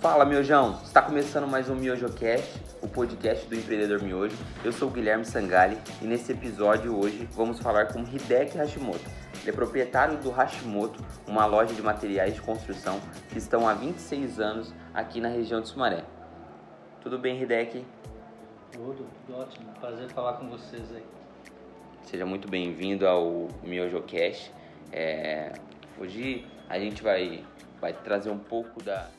Fala, miojão! Está começando mais um MiojoCast, o podcast do empreendedor miojo. Eu sou o Guilherme Sangali e nesse episódio hoje vamos falar com Hideki Hashimoto. Ele é proprietário do Hashimoto, uma loja de materiais de construção que estão há 26 anos aqui na região de Sumaré. Tudo bem, Hideki? Tudo, tudo ótimo. Prazer falar com vocês aí. Seja muito bem-vindo ao MiojoCast. É... Hoje a gente vai, vai trazer um pouco da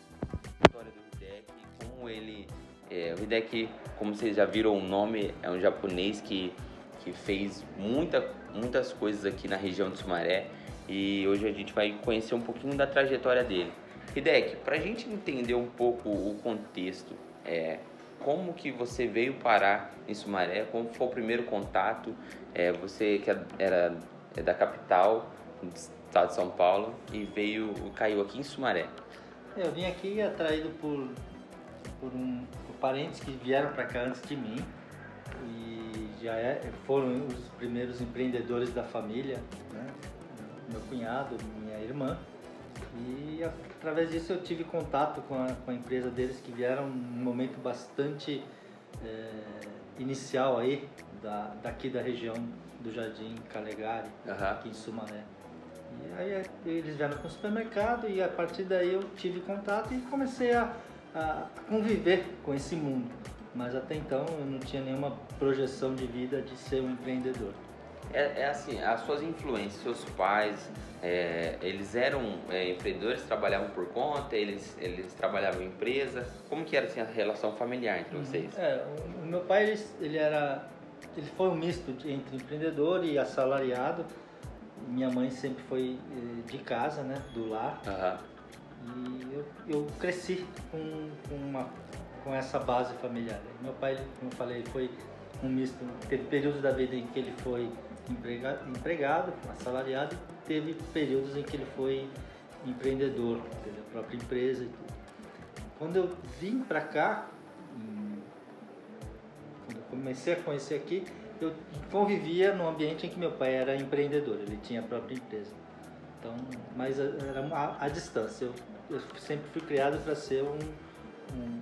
como ele. É, o Hideki, como vocês já viram o nome, é um japonês que, que fez muita, muitas coisas aqui na região de Sumaré e hoje a gente vai conhecer um pouquinho da trajetória dele. Hideki, para a gente entender um pouco o contexto, é, como que você veio parar em Sumaré, como foi o primeiro contato, é, você que era é da capital, do estado de São Paulo, e veio, caiu aqui em Sumaré. Eu vim aqui atraído por, por, um, por parentes que vieram para cá antes de mim e já é, foram os primeiros empreendedores da família, né? meu cunhado, minha irmã. E através disso eu tive contato com a, com a empresa deles que vieram num momento bastante é, inicial aí da, daqui da região do Jardim Calegari, Uhum. aqui em Sumaré. E aí eles vieram com o supermercado e a partir daí eu tive contato e comecei a, a conviver com esse mundo. Mas até então eu não tinha nenhuma projeção de vida de ser um empreendedor. É, é assim, as suas influências, seus pais, é, eles eram é, empreendedores, trabalhavam por conta, eles, eles trabalhavam em empresa. Como que era assim, a relação familiar entre vocês? É, o, o meu pai ele, ele era ele foi um misto entre empreendedor e assalariado. Minha mãe sempre foi eh, de casa, né, do lar. Aham. E eu, eu cresci com, com, uma, com essa base familiar. Meu pai, como eu falei, foi um misto. Teve períodos da vida em que ele foi emprega, empregado, assalariado, e teve períodos em que ele foi empreendedor, teve a própria empresa e tudo. Quando eu vim para cá, em- quando eu comecei a conhecer aqui, eu convivia num ambiente em que meu pai era empreendedor, ele tinha a própria empresa. Então, mas a- era uma- a, distância. Eu, eu sempre fui criado para ser um, um-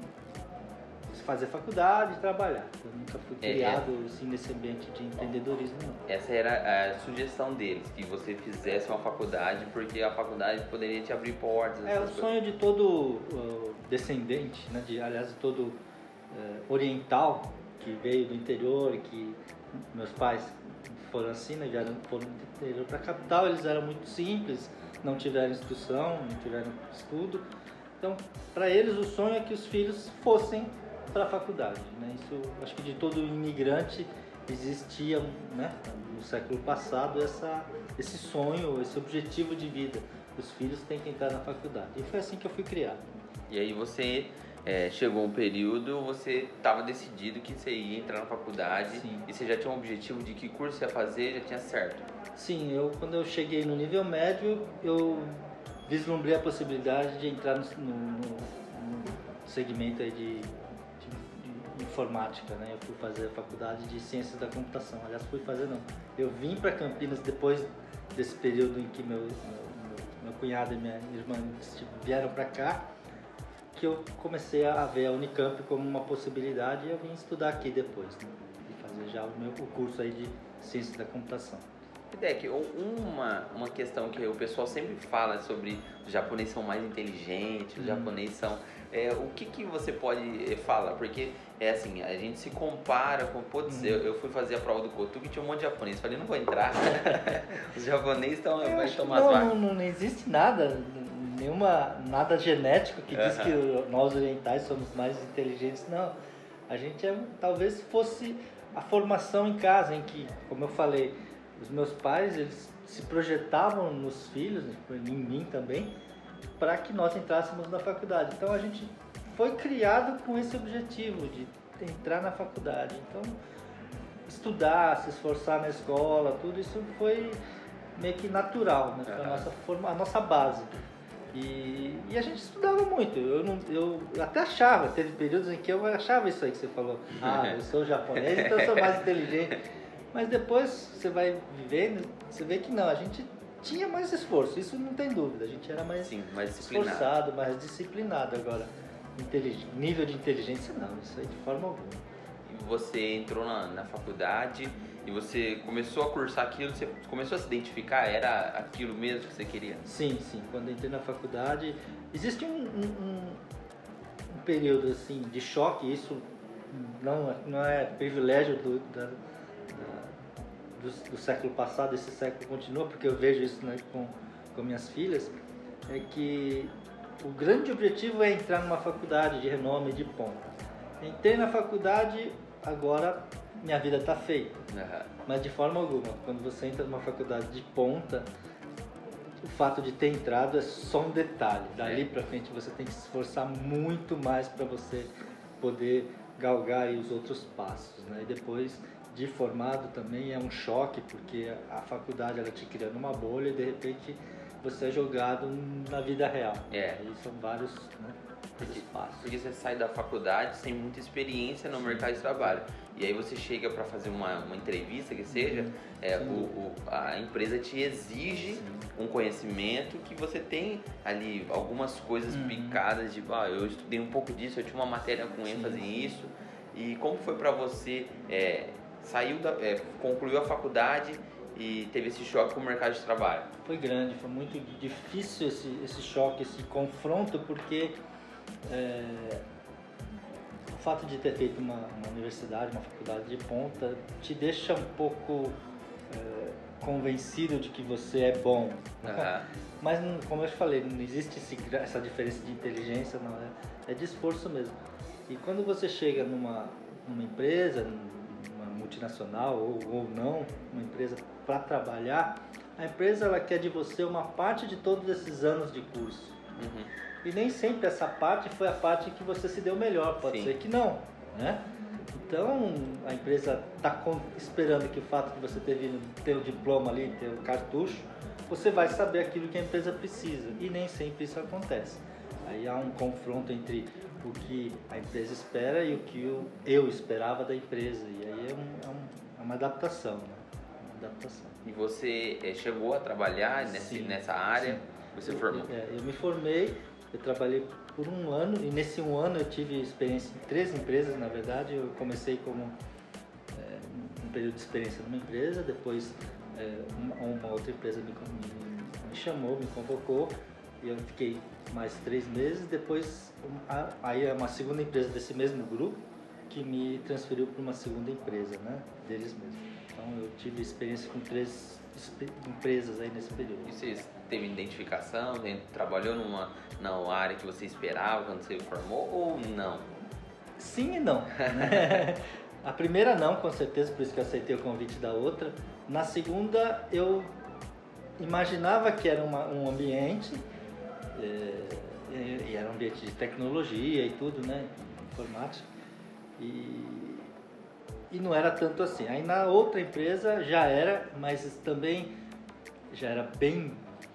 fazer faculdade e trabalhar. Eu nunca fui É, é. criado assim nesse ambiente de empreendedorismo não. Essa era a sugestão deles, que você fizesse uma faculdade, porque a faculdade poderia te abrir portas. É o coisas. sonho de todo uh, descendente, né, de, aliás, de todo eh, oriental que veio do interior, que meus pais foram assim, né, vieram, foram do interior para a capital, eles eram muito simples, não tiveram instrução, não tiveram estudo. Então, para eles, o sonho é que os filhos fossem para a faculdade. Né? Isso, acho que de todo imigrante existia, né, no século passado, essa, esse sonho, esse objetivo de vida. Os filhos têm que entrar na faculdade. E foi assim que eu fui criado. E aí você é, chegou um período, você estava decidido que você ia entrar na faculdade Sim. e você já tinha um objetivo de que curso ia fazer, já tinha certo. Sim, eu quando eu cheguei no nível médio, eu vislumbrei a possibilidade de entrar no, no- no segmento aí de, de- de informática, né? Eu fui fazer a faculdade de ciências da computação. Aliás, fui fazer não. Eu vim para Campinas depois desse período em que meu, meu, meu- cunhado e minha irmã vieram para cá, que eu comecei a ver a Unicamp como uma possibilidade e eu vim estudar aqui depois, né? E fazer já o meu o curso aí de ciências da computação. Deck, uma, uma questão que o pessoal sempre fala sobre os japoneses são mais inteligentes, os Hum. japoneses são. é, o que, que você pode eh, falar? Porque é assim, a gente se compara com. Putz, Hum. eu, eu fui fazer a prova do Kotu que tinha um monte de japonês. Falei, não vou entrar. os japoneses estão. Não, não, não, não existe nada, nenhuma, nada genético que diz Aham. que nós orientais somos mais inteligentes. Não, a gente é, talvez fosse a formação em casa, em que, como eu falei, os meus pais eles se projetavam nos filhos, em mim também, para que nós entrássemos na faculdade. Então a gente foi criado com esse objetivo de entrar na faculdade. Então estudar, se esforçar na escola, tudo isso foi meio que natural, né? Foi a nossa forma, a nossa base. E, e a gente estudava muito. Eu, não, eu até achava, teve períodos em que eu achava isso aí que você falou. Ah, eu sou japonês, então eu sou mais inteligente. Mas depois você vai vivendo, você vê que não, a gente tinha mais esforço, isso não tem dúvida. A gente era mais Sim, mais esforçado, mais disciplinado agora. nível de inteligência não, isso aí de forma alguma. E você entrou na, na faculdade e você começou a cursar aquilo, você começou a se identificar, era aquilo mesmo que você queria? Sim, sim. Quando entrei na faculdade, existe um, um, um período assim de choque, isso não, não é privilégio do, da, do, do, século passado, esse século continua, porque eu vejo isso né, com, com minhas filhas, é que o grande objetivo é entrar numa faculdade de renome, de ponta. Entrei na faculdade, agora minha vida está feita. Uhum. Mas de forma alguma, quando você entra numa faculdade de ponta, o fato de ter entrado é só um detalhe. Dali é. para frente você tem que se esforçar muito mais para você poder galgar os outros passos, né? E depois de formado também é um choque porque a faculdade ela te criando uma bolha e de repente você é jogado na vida real. É. Aí são vários né, porque, porque você sai da faculdade sem muita experiência no mercado de trabalho. E aí você chega para fazer uma, uma entrevista que seja, uhum. é, o, o, a empresa te exige Sim. um conhecimento que você tem ali algumas coisas uhum. picadas de, ah, eu estudei um pouco disso, eu tinha uma matéria com ênfase Sim. nisso. E como foi para você, é, saiu da, é, concluiu a faculdade e teve esse choque com o mercado de trabalho? Foi grande, foi muito difícil esse, esse choque, esse confronto, porque é, o fato de ter feito uma, uma, universidade, uma faculdade de ponta, te deixa um pouco é, convencido de que você é bom. Uhum. Mas, como eu falei, não existe esse, essa diferença de inteligência, não é, é de esforço mesmo. E quando você chega numa, numa empresa, multinacional ou, ou não, uma empresa para trabalhar, a empresa ela quer de você uma parte de todos esses anos de curso. Uhum. E nem sempre essa parte foi a parte que você se deu melhor, pode Sim. ser que não, né? Então a empresa está esperando que o fato de você ter vindo ter o diploma ali, ter o cartucho, você vai saber aquilo que a empresa precisa e nem sempre isso acontece. Aí há um confronto entre o que a empresa espera e o que eu esperava da empresa e aí é, um, é, um, é uma adaptação, né? uma adaptação. E você é, chegou a trabalhar nesse, nessa área? Sim. Você formou? Eu, é, eu me formei eu trabalhei por um ano e nesse um ano eu tive experiência em três empresas, na verdade. Eu comecei como é, um período de experiência numa empresa, depois uma, uma, outra empresa me, me, me, chamou, me convocou eu fiquei mais três meses. Depois, a, aí é uma segunda empresa desse mesmo grupo que me transferiu para uma segunda empresa, né, deles mesmos. Então eu tive experiência com três empresas aí nesse período. E vocês teve identificação, trabalhou numa, numa área que você esperava quando você formou ou não? Sim e não. Né? A primeira não, com certeza, por isso que eu aceitei o convite da outra. Na segunda eu imaginava que era uma, um ambiente, é, e era um ambiente de tecnologia e tudo, né? Informática. E, e não era tanto assim. Aí na outra empresa já era, mas também já era bem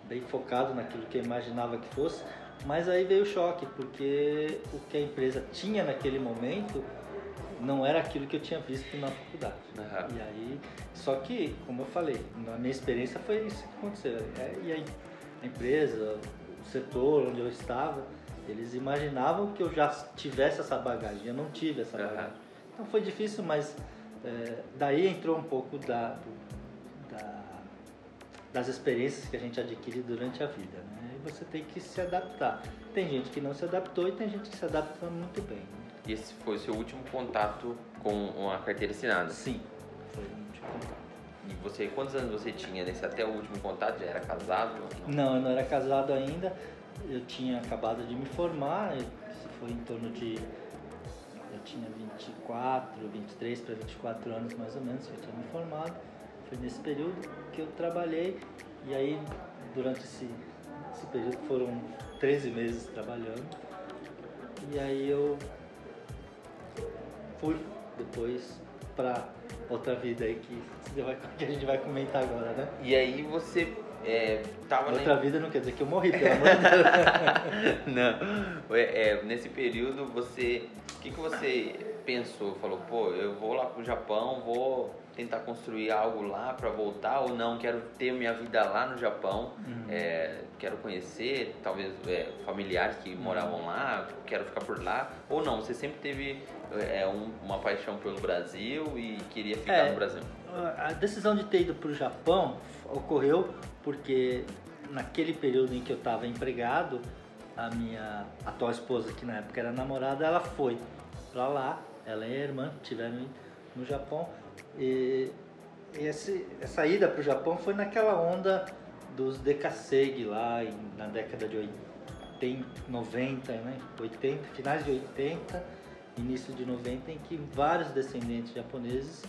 bem focado naquilo que eu imaginava que fosse, mas aí veio o choque, porque o que a empresa tinha naquele momento não era aquilo que eu tinha visto na faculdade. Uhum. E aí, só que, como eu falei, na minha experiência foi isso que aconteceu. É, e aí, a empresa, o setor onde eu estava, eles imaginavam que eu já tivesse essa bagagem. Eu não tive essa uhum. bagagem. Então foi difícil, mas é, daí entrou um pouco da, das experiências que a gente adquire durante a vida. Né? E você tem que se adaptar. Tem gente que não se adaptou e tem gente que se adapta muito bem. Né? E esse foi o seu último contato com a carteira assinada? Sim, foi o último contato. E você, quantos anos você tinha nesse até o último contato? Já era casado? Não, eu não era casado ainda. Eu tinha acabado de me formar, isso foi em torno de eu tinha 24, 23 para 24 anos mais ou menos, eu tinha me formado. Foi nesse período que eu trabalhei e aí durante esse, esse período foram 13 meses trabalhando. E aí eu fui depois para outra vida aí que, que a gente vai comentar agora, né? E aí você é, tava Outra na... vida não quer dizer que eu morri, pelo amor de Deus. não. É, nesse período você. O que, que você pensou? Falou, pô, eu vou lá pro Japão, vou tentar construir algo lá para voltar ou não quero ter minha vida lá no Japão uhum. é, quero conhecer talvez é, familiares que moravam lá quero ficar por lá ou não você sempre teve é, um, uma paixão pelo Brasil e queria ficar é, no Brasil a decisão de ter ido para o Japão ocorreu porque naquele período em que eu estava empregado a minha atual esposa que na época era namorada ela foi para lá ela e a irmã tiveram no Japão e, esse, essa ida para o Japão foi naquela onda dos Dekaseg lá em, na década de 80, 90, né? 80, finais de 80, início de 90, em que vários descendentes japoneses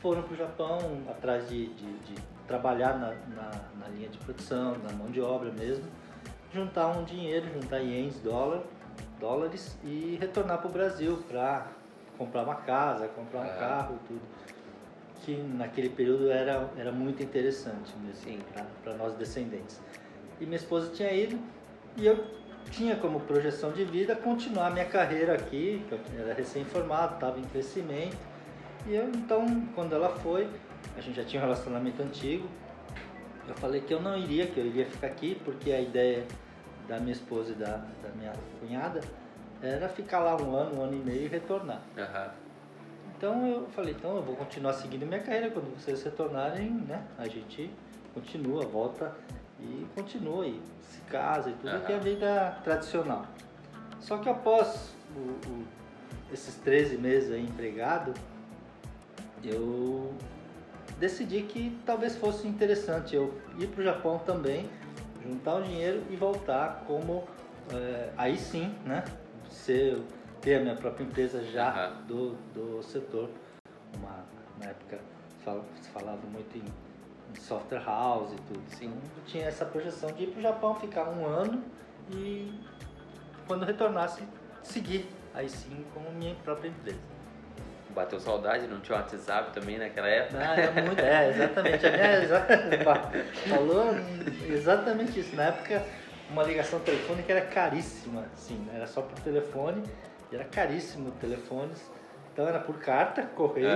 foram para o Japão atrás de, de, de trabalhar na, na, na, linha de produção, na mão de obra mesmo, juntar um dinheiro, juntar ienes, dólar, dólares e retornar para o Brasil para comprar uma casa, comprar um é. carro, tudo que naquele período era, era muito interessante mesmo para nós descendentes. E minha esposa tinha ido e eu tinha como projeção de vida continuar minha carreira aqui, que eu era recém-formado, estava em crescimento. E eu, então, quando ela foi, a gente já tinha um relacionamento antigo, eu falei que eu não iria, que eu iria ficar aqui, porque a ideia da minha esposa e da, da minha cunhada era ficar lá um ano, um ano e meio e retornar. Uhum. Então eu falei, então eu vou continuar seguindo minha carreira, quando vocês retornarem, né, a gente continua, volta e continua e se casa e tudo, uhum. que é a vida tradicional. Só que após o, o, esses 13 meses aí empregado, eu decidi que talvez fosse interessante eu ir para o Japão também, juntar o dinheiro e voltar como, é, aí sim, né, ser ter a minha própria empresa já uhum. do, do setor. Uma, na época se falava muito em, em, software house e tudo. Sim. Então, tinha essa projeção de ir para o Japão, ficar um ano e quando retornasse, seguir aí sim com a minha própria empresa. Bateu saudade, não tinha WhatsApp também naquela época? Ah, era muito, é, exatamente. A minha, falou exatamente isso. Na época, uma ligação telefônica era caríssima, sim, né? era só por telefone e era caríssimo telefones. Então era por carta, correio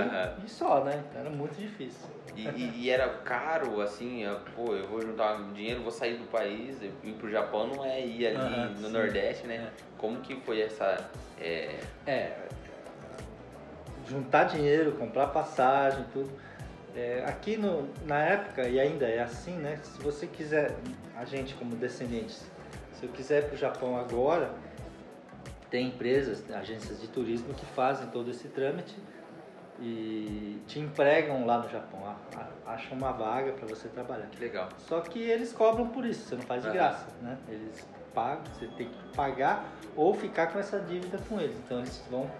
e só, né? Então era muito difícil. E, e, e, era caro, assim, pô, eu vou juntar dinheiro, vou sair do país, ir pro Japão não é ir ali no sim. Nordeste, né? É. Como que foi essa. É... é. Juntar dinheiro, comprar passagem, tudo. É, aqui no, na época, e ainda é assim, né? Se você quiser, a gente como descendentes, se eu quiser ir pro Japão agora, tem empresas, agências de turismo que fazem todo esse trâmite e te empregam lá no Japão, acham uma vaga para você trabalhar. Que legal. Só que eles cobram por isso, você não faz de graça, né? Eles pagam, você tem que pagar ou ficar com essa dívida com eles. Então eles vão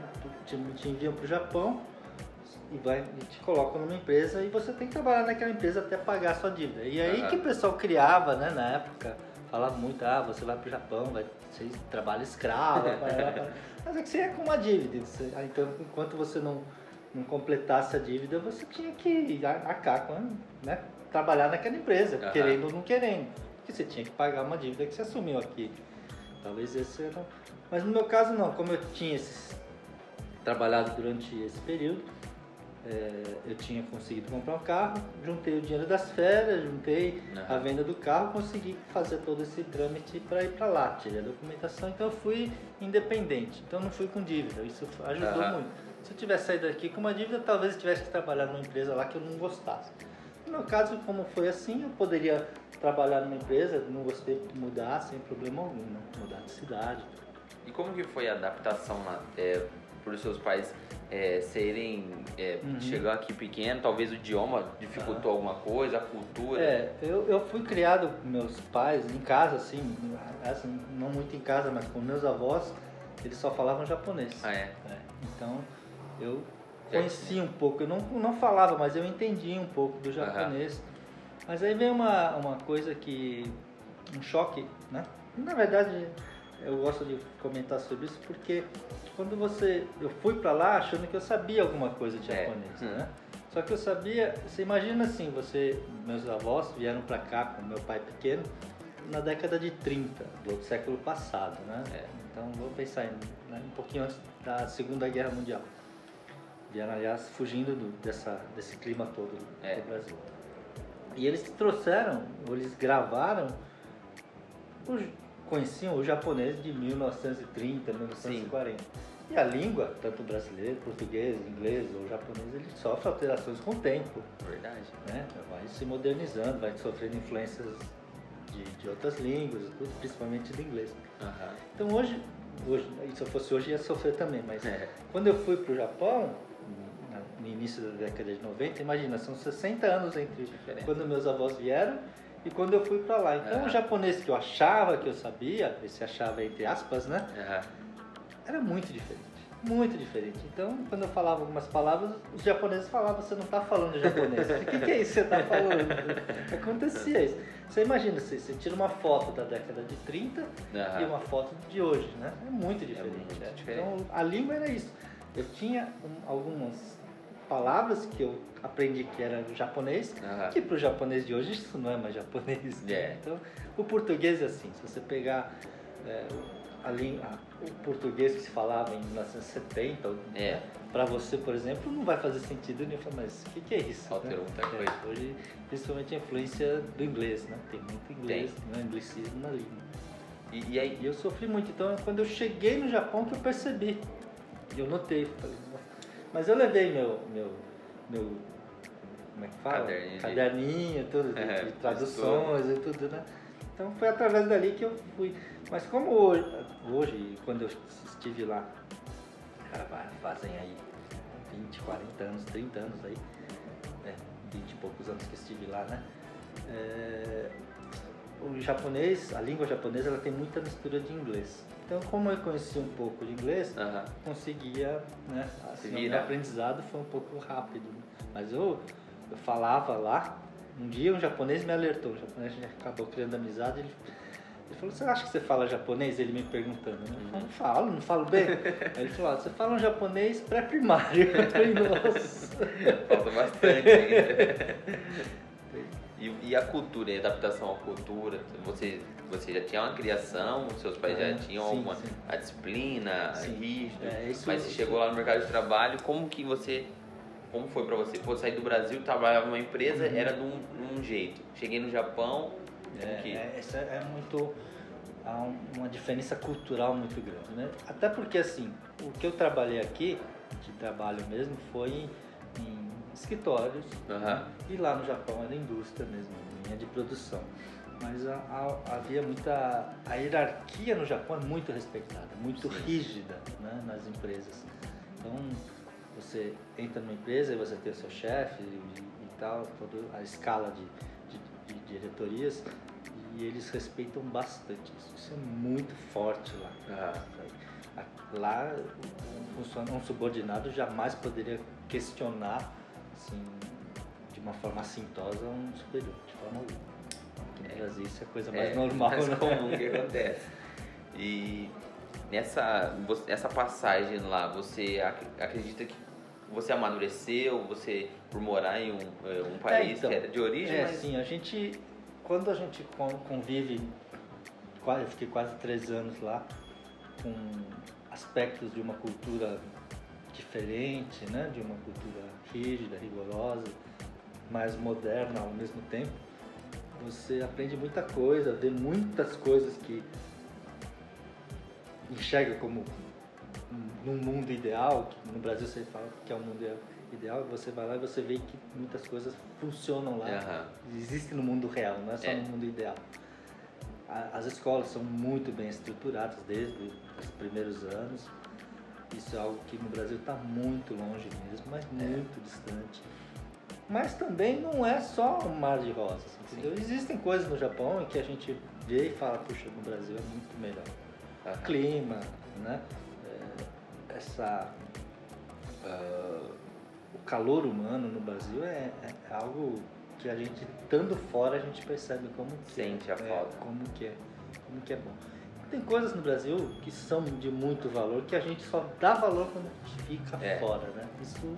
te, te enviam para o Japão e, vai, e te colocam numa empresa e você tem que trabalhar naquela empresa até pagar a sua dívida. E aí uhum. que o pessoal criava, né, na época, falava muito, ah, você vai para o Japão, vai ser trabalho escravo, mas é que você ia com uma dívida. Você, ah, então, enquanto você não, não completasse a dívida, você tinha que arcar com, né, trabalhar naquela empresa, uhum. querendo ou não querendo. Porque você tinha que pagar uma dívida que você assumiu aqui. Talvez esse era. Mas no meu caso não, como eu tinha esses, trabalhado durante esse período, é, eu tinha conseguido comprar um carro, juntei o dinheiro das férias, juntei uhum. a venda do carro, consegui fazer todo esse trâmite para ir para lá, tirei a documentação, então eu fui independente, então não fui com dívida, isso ajudou uhum. muito. Se eu tivesse saído daqui com uma dívida, talvez eu tivesse que trabalhar numa empresa lá que eu não gostasse. No meu caso, como foi assim, eu poderia trabalhar numa empresa, não gostei de mudar sem problema algum, né? mudar de cidade. E como que foi a adaptação lá, é, por seus pais é, serem. É, uhum. Chegou aqui pequeno, talvez o idioma dificultou uhum. alguma coisa, a cultura. É, eu, eu fui criado com meus pais em casa, assim, assim, não muito em casa, mas com meus avós, eles só falavam japonês. Ah, é? é então eu conhecia um pouco, eu não, não falava, mas eu entendia um pouco do japonês. Uhum. Mas aí vem uma, uma coisa que. um choque, né? Na verdade, eu gosto de comentar sobre isso porque quando você. Eu fui para lá achando que eu sabia alguma coisa de é. japonês, é. né? Só que eu sabia. Você imagina assim, você. Meus avós vieram para cá com meu pai pequeno na década de 30 do século passado, né? É. Então vou pensar em, né, um pouquinho antes da Segunda Guerra Mundial. vieram, aliás, fugindo do, dessa, desse clima todo É. do Brasil. E eles trouxeram, ou eles gravaram, conheciam o japonês de 1930, 1940. E a língua, tanto brasileiro, português, inglês ou japonês, ele sofre alterações com o tempo, Verdade. né? Vai se modernizando, vai sofrendo influências de, de outras línguas, principalmente do inglês. Aham. Então hoje, hoje, se eu fosse hoje ia sofrer também, mas É. quando eu fui para o Japão, no início da década de 90, imagina, são 60 anos entre Diferença. quando meus avós vieram e quando eu fui para lá. Então Aham. o japonês que eu achava que eu sabia, esse achava entre aspas, né? Aham. Era muito diferente. Muito diferente. Então, quando eu falava algumas palavras, os japoneses falavam, você não está falando japonês. O que, que é isso que você está falando? Acontecia isso. Você imagina, você, você tira uma foto da década de 30 Aham. e uma foto de hoje, né? É muito diferente. muito né? diferente. Então, a língua era isso. Eu tinha um- algumas palavras que eu aprendi que era japonês, Aham. que para o japonês de hoje isso não é mais japonês. né? É. Então, o português é assim. Se você pegar é, a o português que se falava em 1970, É. para você, por exemplo, não vai fazer sentido nenhum. Fala, Mas o que, que é isso? Alterou né? muita coisa. É, hoje, principalmente a influência do inglês, né? Tem muito inglês, né? anglicismo na língua. E, e aí, E eu sofri muito. Então, quando eu cheguei no Japão, que eu percebi. E eu notei. Falei. Mas eu levei meu, meu, meu como é que fala? Caderninho de- Caderninho, tudo, de, É, de traduções e tudo, né? Então foi através dali que eu fui. Mas como hoje, hoje quando eu estive lá, cara, fazem aí 20, 40 anos, 30 anos aí, né? 20 e poucos anos que estive lá, né? É, o japonês, a língua japonesa, ela tem muita mistura de inglês. Então, como eu conheci um pouco de inglês, conseguia, né? Assim, o meu aprendizado foi um pouco rápido. Mas eu, eu falava lá, um dia um japonês me alertou, o japonês acabou criando amizade, ele, ele falou, você acha que você fala japonês? Ele me perguntando, né? Eu falei, não falo, não falo bem. Aí ele falou, "Ah, você fala um japonês pré-primário. Eu falei, nossa. Falta bastante ainda. E, e a cultura, a adaptação à cultura? Você, você já tinha uma criação, seus pais já É, tinham sim, alguma sim. a disciplina, Sim. rígido, É, isso- mas você isso- chegou lá no mercado de trabalho, como que você, como foi pra você? Pô, sair do Brasil, trabalhava numa empresa, Uhum. era de um, de um jeito. Cheguei no Japão, É, que... é, essa é muito há um- uma diferença cultural muito grande, né? Até porque assim, o que eu trabalhei aqui, de trabalho mesmo, foi em, em escritórios Aham. e lá no Japão era indústria mesmo, linha de produção. Mas a- a- havia muita a hierarquia no Japão é muito respeitada, muito Sim. rígida, né, nas empresas. Então você entra numa empresa e você tem o seu chefe e, e tal, toda a escala de, de, de diretorias e eles respeitam bastante isso. Isso é muito forte lá. Aham. Lá, um, um subordinado jamais poderia questionar assim, de uma forma assintosa um superior, de forma alguma. Brasil isso é coisa mais É, normal, mais né? comum que acontece. E nessa essa passagem lá, você ac- acredita que você amadureceu, você por morar em um, eh, um país então, que era de origem, É, mas sim, a gente, quando a gente con- convive, quase, eu fiquei quase três anos lá, com aspectos de uma cultura diferente, né? de uma cultura rígida, rigorosa, mais moderna ao mesmo tempo, você aprende muita coisa, vê muitas coisas que enxerga como um- num mundo ideal, que no Brasil você fala que é um mundo ideal, você vai lá e você vê que muitas coisas funcionam lá, Aham. existem no mundo real, não é só É. no mundo ideal. As escolas são muito bem estruturadas desde os primeiros anos. Isso é algo que no Brasil está muito longe mesmo, mas muito distante. Mas também não é só um mar de rosas, entendeu? Existem coisas no Japão em que a gente vê e fala, puxa, no Brasil é muito melhor Aham. clima, né? É, essa ah, o calor humano no Brasil é, é algo que a gente estando fora a gente percebe como que Sente é, a falta. como que é, como que é bom. Tem coisas no Brasil que são de muito valor que a gente só dá valor quando a gente fica É. fora, né? Isso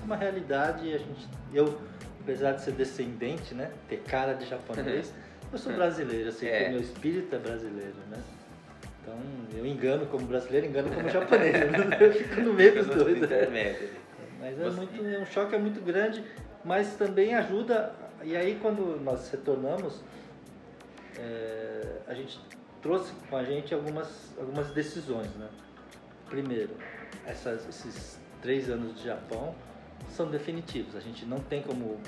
é uma realidade e a gente eu apesar de ser descendente, né, ter cara de japonês, eu sou brasileiro, assim, É. o meu espírito é brasileiro, né? Então, eu engano como brasileiro, engano como japonês. Eu fico no meio dos dois. né? intermédio. Mas é, Você- muito, é um choque é muito grande, mas também ajuda. E aí quando nós retornamos, é, a gente trouxe com a gente algumas, algumas decisões, né? Primeiro, essas, esses três anos de Japão são definitivos. A gente não tem como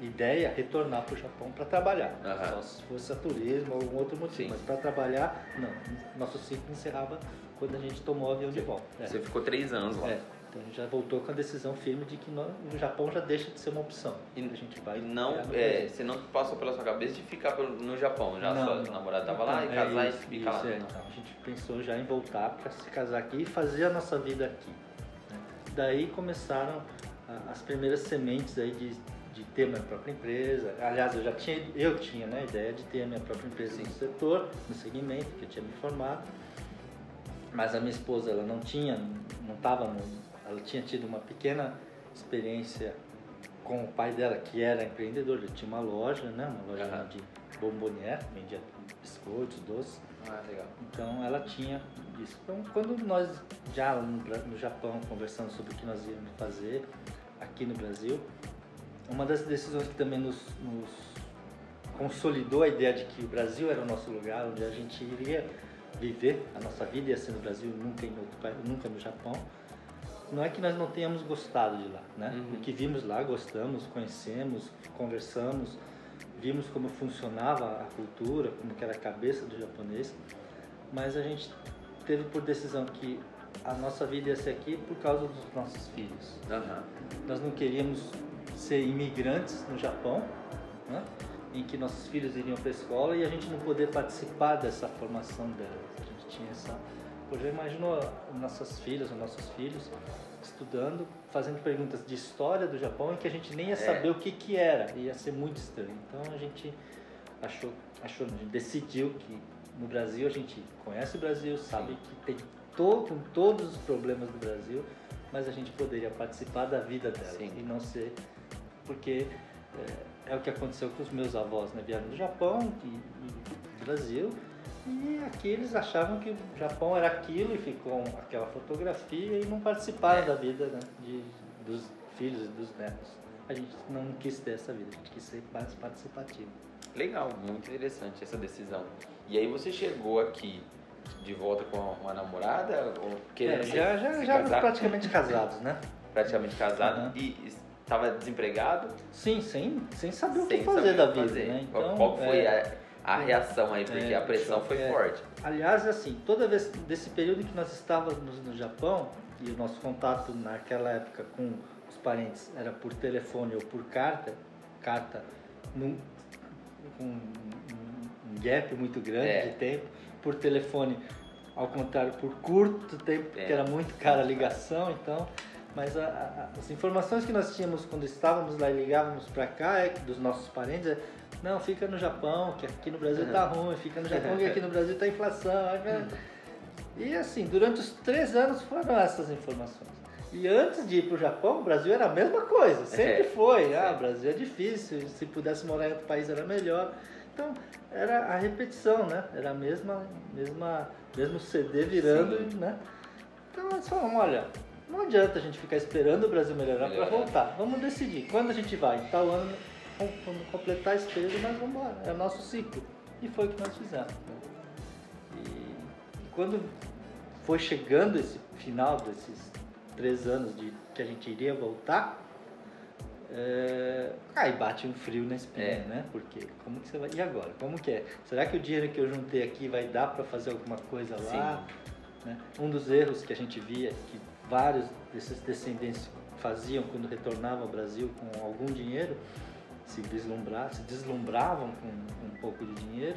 ideia retornar para o Japão para trabalhar. Aham. Só se fosse a turismo ou algum outro motivo. Sim. Mas para trabalhar, não. Nosso ciclo encerrava quando a gente tomou o avião de volta. É. Você ficou três anos lá. É, então a gente já voltou com a decisão firme de que no, o Japão já deixa de ser uma opção. E, a gente vai e não, é, você não passou pela sua cabeça de ficar no Japão, já Não, sua não. namorada tava lá e Então, casar é e isso, ficar isso, lá. é. Então, a gente pensou já em voltar para se casar aqui e fazer a nossa vida aqui. Daí começaram as primeiras sementes aí de, de ter minha própria empresa. Aliás, eu já tinha, eu tinha né, a ideia de ter a minha própria empresa Sim. no setor, no segmento que eu tinha me formado. Mas a minha esposa, ela não tinha, não estava, ela tinha tido uma pequena experiência com o pai dela, que era empreendedor, ele tinha uma loja, né, uma loja Aham. de bombonier, vendia biscoitos, doces. Ah, legal. Então ela tinha Então quando nós já no Japão conversando sobre o que nós íamos fazer aqui no Brasil, uma das decisões que também nos, nos consolidou a ideia de que o Brasil era o nosso lugar, onde a gente iria viver, a nossa vida ia ser no Brasil, nunca em outro país, nunca no Japão. Não é que nós não tenhamos gostado de lá, né? Uhum. O que vimos lá, gostamos, conhecemos, conversamos, vimos como funcionava a cultura, como que era a cabeça do japonês, mas a gente teve por decisão que a nossa vida ia ser aqui por causa dos nossos filhos. Aham. Nós não queríamos ser imigrantes no Japão, né? em que nossos filhos iriam para a escola e a gente não poder participar dessa formação delas. A gente tinha essa. Já imaginou nossas filhas ou nossos filhos estudando, fazendo perguntas de história do Japão em que a gente nem ia saber o que, que era, ia ser muito estranho. Então a gente achou, achou, a gente decidiu que no Brasil a gente conhece o Brasil, sabe que tem to, com todos os problemas do Brasil, mas a gente poderia participar da vida dela Sim. e não ser porque é, é o que aconteceu com os meus avós, né? Vieram do Japão e, e do Brasil e aqui eles achavam que o Japão era aquilo e ficou aquela fotografia e não participaram É. da vida né? de, dos filhos e dos netos. A gente não quis ter essa vida, a gente quis ser mais participativo. Legal, muito interessante essa decisão. E aí você chegou aqui de volta com uma namorada? Ou querendo É, se- já já, se já casar? praticamente casados, né? praticamente casado Aham. e estava desempregado? Sim, sem, sem saber o que sem fazer da vida, fazer. né? Qual- Então, Qual foi é, a, a reação aí? Porque é, a pressão foi é. forte. Aliás, assim, toda vez desse período que nós estávamos no Japão e o nosso contato naquela época com os parentes era por telefone ou por carta, carta com um, gap muito grande É. de tempo, por telefone, ao contrário, por curto tempo, porque É. era muito cara a ligação, então. Mas a- a- as informações que nós tínhamos quando estávamos lá e ligávamos para cá, é, dos nossos parentes, é, não, fica no Japão, que aqui no Brasil tá ruim, fica no Japão, que aqui no Brasil tá inflação. E assim, durante os três anos foram essas informações. E antes de ir para o Japão, o Brasil era a mesma coisa, sempre É, foi. Ah, o Brasil é difícil, se pudesse morar em outro país era melhor. Então, era a repetição, né? Era a mesma, mesma, mesmo CD virando, Sim. né? Então, nós falamos, olha, não adianta a gente ficar esperando o Brasil melhorar para voltar. Vamos decidir quando a gente vai. Em tal ano, quando completar esse período, nós vamos embora. É o nosso ciclo. E foi o que nós fizemos. né? E quando foi chegando esse final desses três anos de que a gente iria voltar, é, aí bate um frio na espinha, É. né? Porque como que você vai? E agora? Como que é? Será que o dinheiro que eu juntei aqui vai dar para fazer alguma coisa lá? né? Um dos erros que a gente via que vários desses descendentes faziam quando retornavam ao Brasil com algum dinheiro, se deslumbrar, se deslumbravam com um pouco de dinheiro,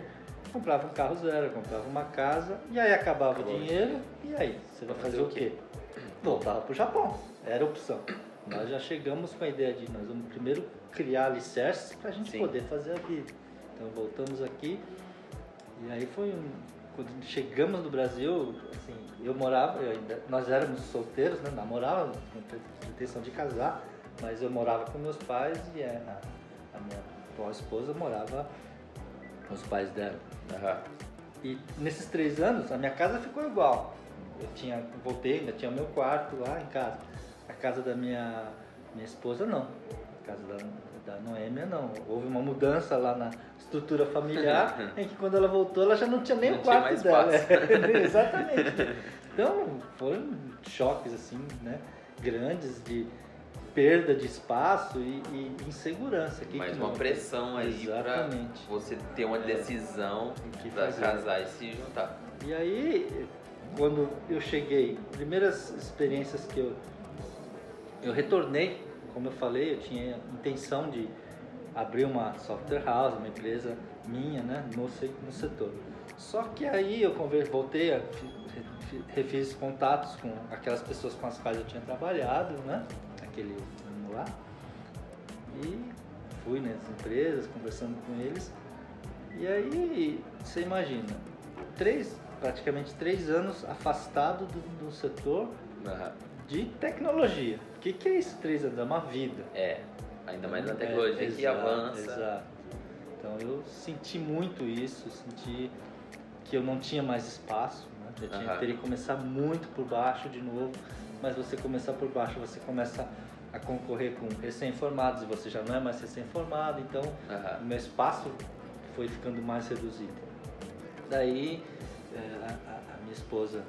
compravam um carro zero, compravam uma casa e aí acabava Acabou. o dinheiro e aí você vai fazer o quê? Voltava para o Japão, era a opção. Nós já chegamos com a ideia de nós vamos primeiro criar alicerces para a gente Sim. poder fazer a vida. Então voltamos aqui e aí foi um, quando chegamos no Brasil, assim, eu morava, eu ainda, nós éramos solteiros, né, namorávamos, com pretensão de casar, mas eu morava com meus pais e a, a minha atual esposa morava com os pais dela. Aham. E nesses três anos, a minha casa ficou igual. Eu tinha, voltei, ainda tinha meu quarto lá em casa. A casa da minha, minha esposa, não. A casa da, da Noêmia, não. Houve uma mudança lá na estrutura familiar, em que quando ela voltou, ela já não tinha nem Não o quarto dela. Exatamente. Então, foram choques, assim, né? Grandes de perda de espaço e, e insegurança. Que Mais que uma não? pressão aí Exatamente. você ter uma decisão O que pra fazer. casar e se juntar. E aí, quando eu cheguei, primeiras experiências que eu eu retornei, como eu falei, eu tinha intenção de abrir uma software house, uma empresa minha, né, no, no setor. Só que aí eu voltei, a, fi- fi- refiz contatos com aquelas pessoas com as quais eu tinha trabalhado, né, naquele ano lá, e fui nas empresas, conversando com eles. E aí, você imagina, três, praticamente três anos afastado do, do setor Aham. de tecnologia. O que, que é isso, três anos? É uma vida. É, ainda mais na É, tecnologia que exato, avança. Exato. Então eu senti muito isso, senti que eu não tinha mais espaço, né? eu tinha, Aham. teria que começar muito por baixo de novo, mas você começar por baixo, você começa a concorrer com recém-formados e você já não é mais recém-formado, então o meu espaço foi ficando mais reduzido. Daí a, a- a minha esposa,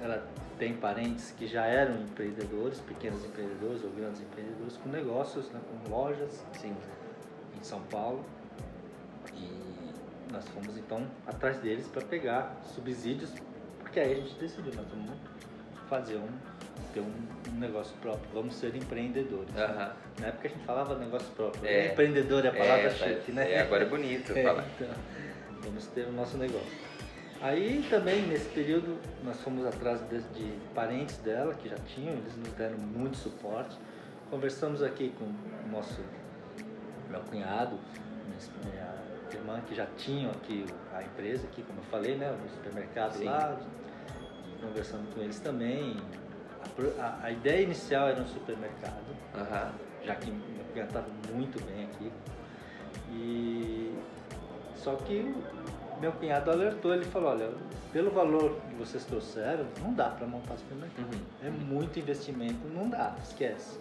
ela tem parentes que já eram empreendedores, pequenos empreendedores ou grandes empreendedores com negócios, né, com lojas Sim. em São Paulo e nós fomos então atrás deles para pegar subsídios, porque aí a gente decidiu, nós vamos fazer um, ter um, um negócio próprio, vamos ser empreendedores. né? Na época a gente falava negócio próprio, É. empreendedor é a palavra É, chique, né? é, agora é bonito É, falar. então, vamos ter o nosso negócio. Aí também, nesse período, nós fomos atrás de, de parentes dela que já tinham, eles nos deram muito suporte. Conversamos aqui com o nosso, meu cunhado, minha, irmã, que já tinham aqui a empresa, aqui, como eu falei, né, o supermercado Sim. lá. Conversando com eles também. A A, a ideia inicial era um supermercado já que meu cunhado estava muito bem aqui. E só que meu cunhado alertou, ele falou, olha, pelo valor que vocês trouxeram, não dá para montar supermercado. Uhum. É muito investimento, não dá, esquece.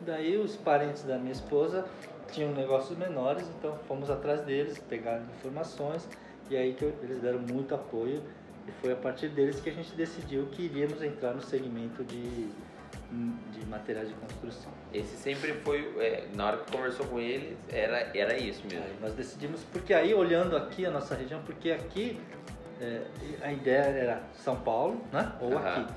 Daí os parentes da minha esposa tinham negócios menores, então fomos atrás deles, pegaram informações e aí que eu- eles deram muito apoio e foi a partir deles que a gente decidiu que iríamos entrar no segmento de, de materiais de construção. Esse sempre foi, é, na hora que conversou com ele, era, era isso mesmo. Aí nós decidimos, porque aí olhando aqui a nossa região, porque aqui é, a ideia era São Paulo, né? Ou Aham. aqui.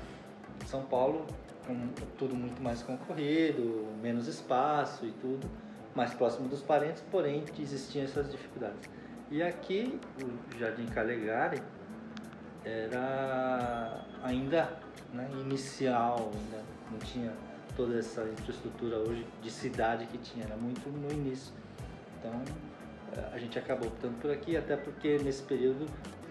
São Paulo, com tudo muito mais concorrido, menos espaço e tudo, mais próximo dos parentes, porém existiam essas dificuldades. E aqui, o Jardim Calegari era ainda né, inicial, ainda não tinha toda essa infraestrutura hoje de cidade que tinha, era muito no início. Então eh, a gente acabou optando por aqui, até porque nesse período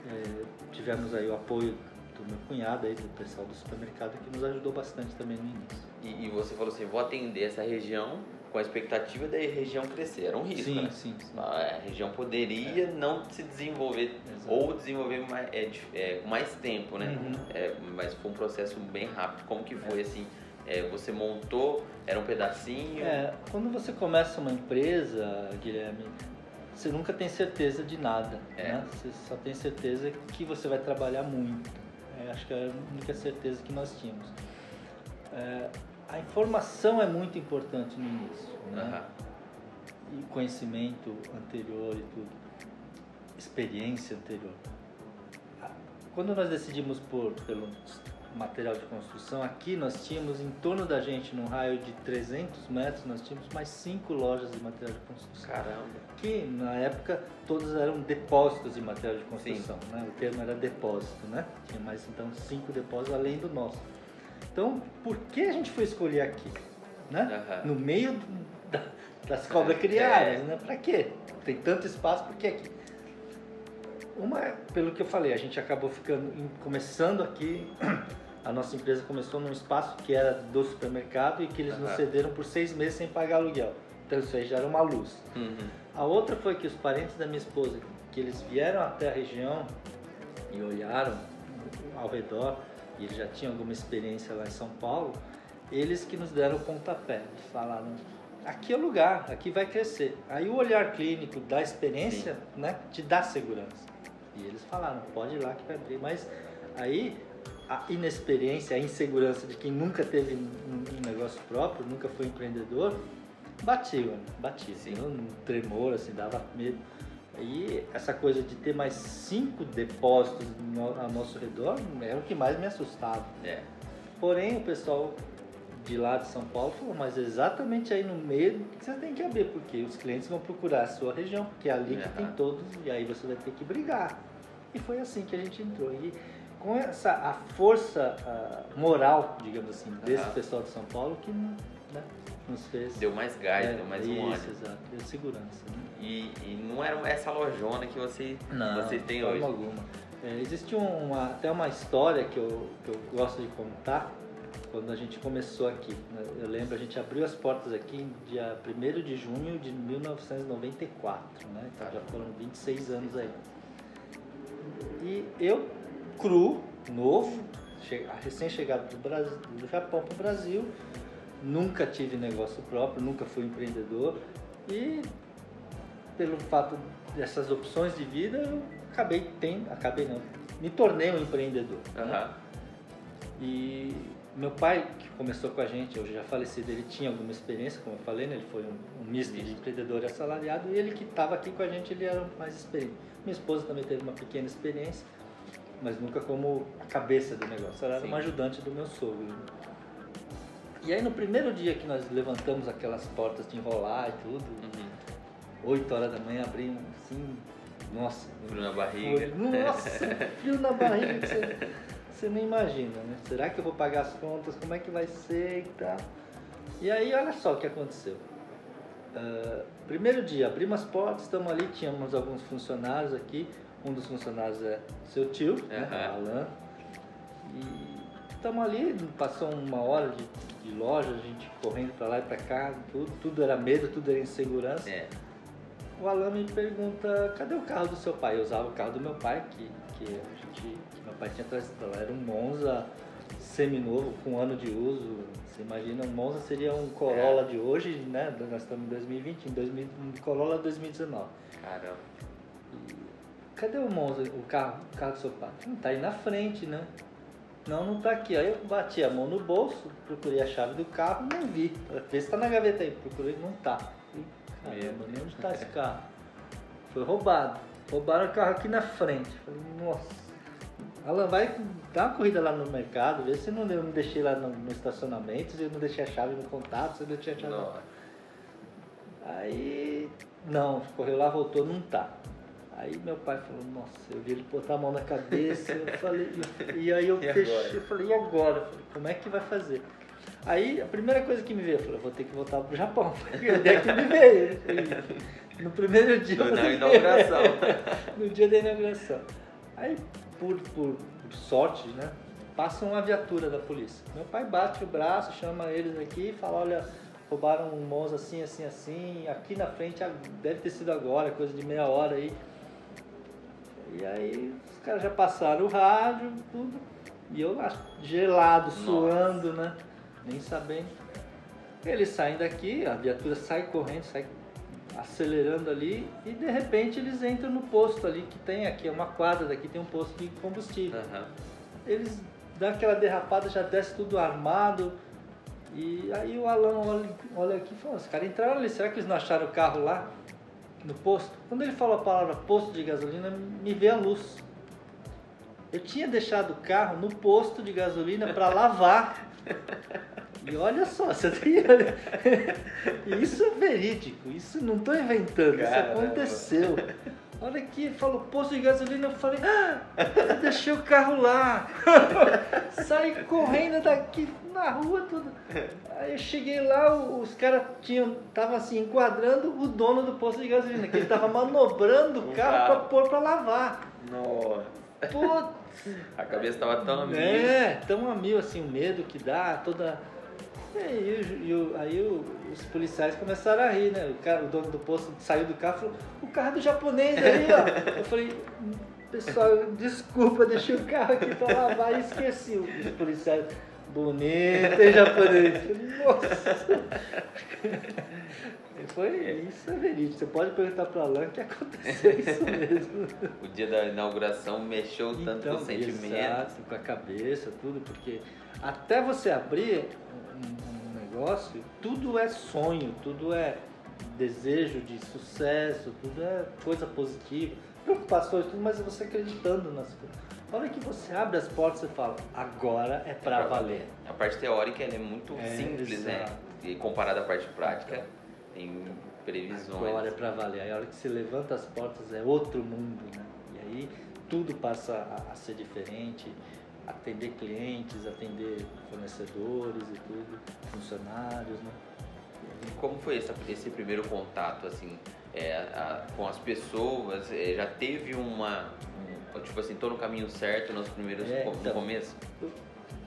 eh, tivemos aí o apoio do meu cunhado aí, do pessoal do supermercado, que nos ajudou bastante também no início. E, e você falou assim, vou atender essa região com a expectativa da região crescer. Era um risco, sim, né? sim, sim. A região poderia não se desenvolver Exato. ou desenvolver mais, é, é, mais tempo, né? Uhum. É, mas foi um processo bem rápido. Como que foi assim? É, você montou, era um pedacinho? É, quando você começa uma empresa, Guilherme, você nunca tem certeza de nada, É. né? Você só tem certeza que você vai trabalhar muito. É, acho que é a única certeza que nós tínhamos. É, a informação é muito importante no início, né? Aham. E conhecimento anterior e tudo, experiência anterior. Quando nós decidimos por pelo material de construção, aqui nós tínhamos em torno da gente, num raio de 300 metros, nós tínhamos mais cinco lojas de material de construção. Caramba. Que na época todos eram depósitos de material de construção, né? O termo era depósito, né? Tinha mais então cinco depósitos além do nosso. Então, por que a gente foi escolher aqui, né? Aham. No meio da- das cobras É. criadas, né? Pra quê? Tem tanto espaço, por que aqui? Uma, pelo que eu falei, a gente acabou ficando, começando aqui, a nossa empresa começou num espaço que era do supermercado e que eles nos Aham. cederam por seis meses sem pagar aluguel. Então isso aí já era uma luz. Uhum. A outra foi que os parentes da minha esposa, que eles vieram até a região e olharam ao redor, e eles já tinham alguma experiência lá em São Paulo, eles que nos deram o pontapé. Falaram, aqui é o lugar, aqui vai crescer. Aí o olhar clínico da experiência né, te dá segurança. E eles falaram, pode ir lá que vai abrir. Mas aí a inexperiência, a insegurança de quem nunca teve um, negócio próprio, nunca foi empreendedor, batia, batia. Sim. Um tremor, assim, dava medo. E essa coisa de ter mais cinco depósitos ao nosso redor era o que mais me assustava. É. Porém, o pessoal de lá de São Paulo falou, mas exatamente aí no meio que você tem que abrir, porque os clientes vão procurar a sua região, porque é ali que tem todos, e aí você vai ter que brigar. E foi assim que a gente entrou. E com essa a força moral, digamos assim, desse uhum. pessoal de São Paulo que né, nos fez. Deu mais gás, é, deu mais isso, um Isso, exato, deu segurança. Né? E, e, não era essa lojona que você, não, vocês têm hoje? Não, alguma. É, existe uma, até uma história que eu, que eu gosto de contar quando a gente começou aqui. Né? Eu lembro, a gente abriu as portas aqui dia 1 de junho de 1994, né? Então já foram 26 anos aí. E eu cru, novo, recém-chegado do, Brasil, do Japão para o Brasil, nunca tive negócio próprio, nunca fui empreendedor e pelo fato dessas opções de vida eu acabei tendo, acabei não, me tornei um empreendedor. Uhum. Né? E meu pai, que começou com a gente, hoje já falecido, ele tinha alguma experiência, como eu falei, né? ele foi um, um misto de empreendedor e assalariado, e ele que estava aqui com a gente, ele era mais experiente. Minha esposa também teve uma pequena experiência, mas nunca como a cabeça do negócio. Ela era Sim. uma ajudante do meu sogro. E aí no primeiro dia que nós levantamos aquelas portas de enrolar e tudo, uhum. 8 horas da manhã abrimos assim, nossa. Frio na barriga. Foi, nossa, frio na barriga que você, você nem imagina, né? Será que eu vou pagar as contas? Como é que vai ser e tal? E aí olha só o que aconteceu. Uh, primeiro dia, abrimos as portas, estamos ali, tínhamos alguns funcionários aqui, um dos funcionários é seu tio, uhum. né, Alan. E estamos ali, passou uma hora de, de, loja, a gente correndo para lá e para cá, tudo, tudo era medo, tudo era insegurança. É. O Alan me pergunta, cadê o carro do seu pai? Eu usava o carro do meu pai, que, que a gente, que meu pai tinha trazido lá, era um Monza seminovo, com um ano de uso. Você imagina, um Monza seria um Corolla é. de hoje, né? Nós estamos em 2020, em 2000, um Corolla 2019. Caramba. Cadê o Monza, o carro, o carro do seu pai? Não tá aí na frente, né? Não, não tá aqui. Aí eu bati a mão no bolso, procurei a chave do carro, não vi. Vê se tá na gaveta aí. Procurei, não tá. Caramba, nem onde tá esse carro? Foi roubado. Roubaram o carro aqui na frente. Falei, nossa. Alan, vai dar uma corrida lá no mercado, vê se não, eu não deixei lá no, no, estacionamento, se eu não deixei a chave no contato, se eu não deixei a chave. Não. Aí, não, correu lá, voltou, não tá. Aí meu pai falou, nossa, eu vi ele botar a mão na cabeça, eu falei, e, aí eu e fechei, eu falei, e agora? Falei, como é que vai fazer? Aí a primeira coisa que me veio, eu falei, vou ter que voltar pro Japão. Onde que me veio? No primeiro dia. Na inauguração. no dia da inauguração. Aí, por, por, por sorte, né? Passa uma viatura da polícia. Meu pai bate o braço, chama eles aqui e fala, olha, roubaram um Monza assim, assim, assim, aqui na frente, deve ter sido agora, coisa de meia hora aí. E aí os caras já passaram o rádio, tudo. E eu gelado, Nossa. suando, né? Nem sabendo. Eles saem daqui, a viatura sai correndo, sai acelerando ali e de repente eles entram no posto ali que tem aqui, é uma quadra daqui, tem um posto de combustível. Uhum. Eles dão aquela derrapada, já desce tudo armado. E aí o Alan olha, olha aqui e fala, os caras entraram ali, será que eles não acharam o carro lá? No posto. Quando ele falou a palavra posto de gasolina, me veio a luz. Eu tinha deixado o carro no posto de gasolina para lavar. E olha só, você tem... isso é verídico, isso não estou inventando, Caramba. isso aconteceu. Olha aqui, falou posto de gasolina, eu falei, ah, eu deixei o carro lá. Saí correndo daqui na rua, tudo. Aí eu cheguei lá, os caras tinham, tava assim, enquadrando o dono do posto de gasolina, que ele tava manobrando o carro para pôr para lavar. Nossa. Putz. A cabeça tava tão a mil. É, tão a mil, assim, o medo que dá, toda e aí, aí os policiais começaram a rir, né? O, cara, o dono do posto saiu do carro e falou, o carro do japonês aí, ó. Eu falei, pessoal, desculpa, deixei o carro aqui pra lavar e esqueci. Os policiais bonito, em japonês. Nossa! Foi, isso é verídico. Você pode perguntar para Alan que aconteceu isso mesmo. o dia da inauguração mexeu tanto então, com o sentimento. Exato, com a cabeça, tudo, porque até você abrir um, um negócio, tudo é sonho, tudo é desejo de sucesso, tudo é coisa positiva, preocupações, tudo, mas você acreditando nas coisas. A hora que você abre as portas, você fala, agora é pra, é valer. A parte teórica é muito é, simples, né? E comparada à parte prática, tem previsões. Agora é pra valer. Aí a hora que você levanta as portas é outro mundo, né? E aí tudo passa a, a ser diferente, atender clientes, atender fornecedores e tudo, funcionários, né? E como foi esse, esse primeiro contato, assim, é, a, com as pessoas? É, já teve uma, um, tipo assim, tô no caminho certo nos primeiros, é, então, no começo?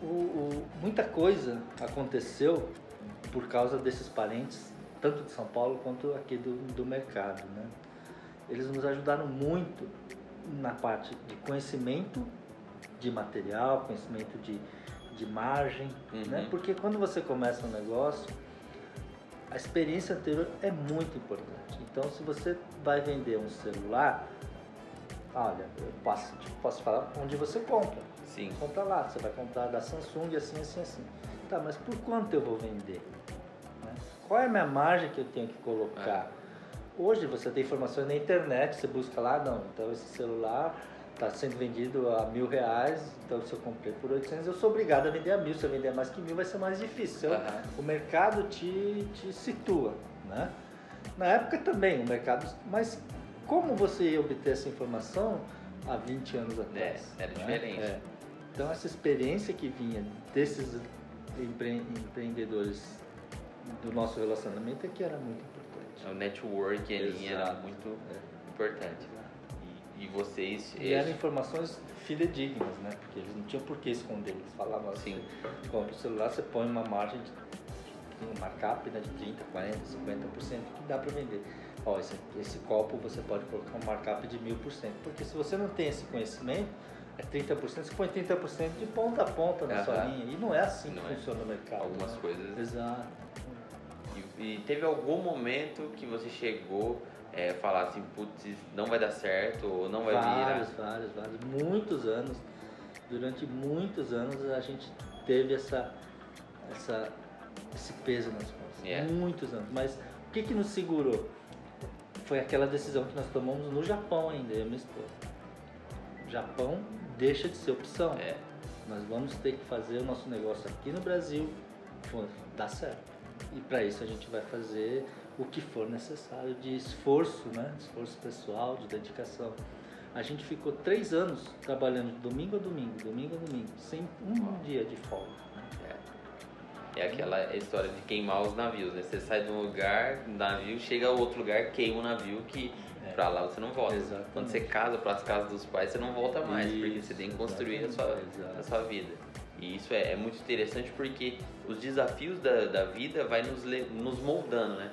O, o, muita coisa aconteceu por causa desses parentes, tanto de São Paulo quanto aqui do, do mercado, né? Eles nos ajudaram muito na parte de conhecimento de material, conhecimento de, de margem, né? uhum. né? Porque quando você começa um negócio, a experiência anterior é muito importante. Então, se você vai vender um celular, olha, eu posso, tipo, posso falar onde você compra. Sim. Compra lá, você vai comprar da Samsung, assim, assim, assim. Tá, mas por quanto eu vou vender? Né? Qual é a minha margem que eu tenho que colocar? É. Hoje você tem informações na internet, você busca lá, não, então esse celular está sendo vendido a mil reais, então se eu comprei por 800, eu sou obrigado a vender a mil. Se eu vender mais que mil, vai ser mais difícil. Uhum. O mercado te, te situa, né? Na época também, o mercado... Mas como você ia obter essa informação há 20 anos é, atrás? É, era né? diferente. É. Então, essa experiência que vinha desses empre empreendedores do nosso relacionamento é que era muito importante. O network ali era muito é. importante. E vocês. E eram informações fidedignas, né? Porque eles não tinham por que esconder. Eles falavam assim: compra o celular, você põe uma margem de um markup né, de 30, 40, 50% que dá para vender. Ó, esse, esse copo você pode colocar um markup de 1000%. Porque se você não tem esse conhecimento, é 30%, você põe 30% de ponta a ponta na uhum. sua linha. E não é assim não que é. funciona o mercado. Algumas né? coisas. Exato. E, e teve algum momento que você chegou é, falar assim, putz, não vai dar certo ou não vai vários, virar? Vários, vários, vários. Muitos anos, durante muitos anos a gente teve essa, essa, esse peso nas costas. Yeah. Muitos anos. Mas o que, que nos segurou? Foi aquela decisão que nós tomamos no Japão ainda, eu e minha esposa. O Japão deixa de ser opção. É. Nós vamos ter que fazer o nosso negócio aqui no Brasil dar certo. E para isso a gente vai fazer o que for necessário de esforço, né? Esforço pessoal, de dedicação. A gente ficou três anos trabalhando domingo a domingo, domingo a domingo, sem um dia de folga. É. é aquela história de queimar os navios, né? Você sai de um lugar, navio, chega a outro lugar, queima o navio que é. pra lá você não volta. Exatamente. Quando você casa para as casas dos pais, você não volta mais, isso, porque você tem que construir a sua, a sua vida. E isso é, é, muito interessante porque os desafios da, da vida vai nos, nos moldando, né?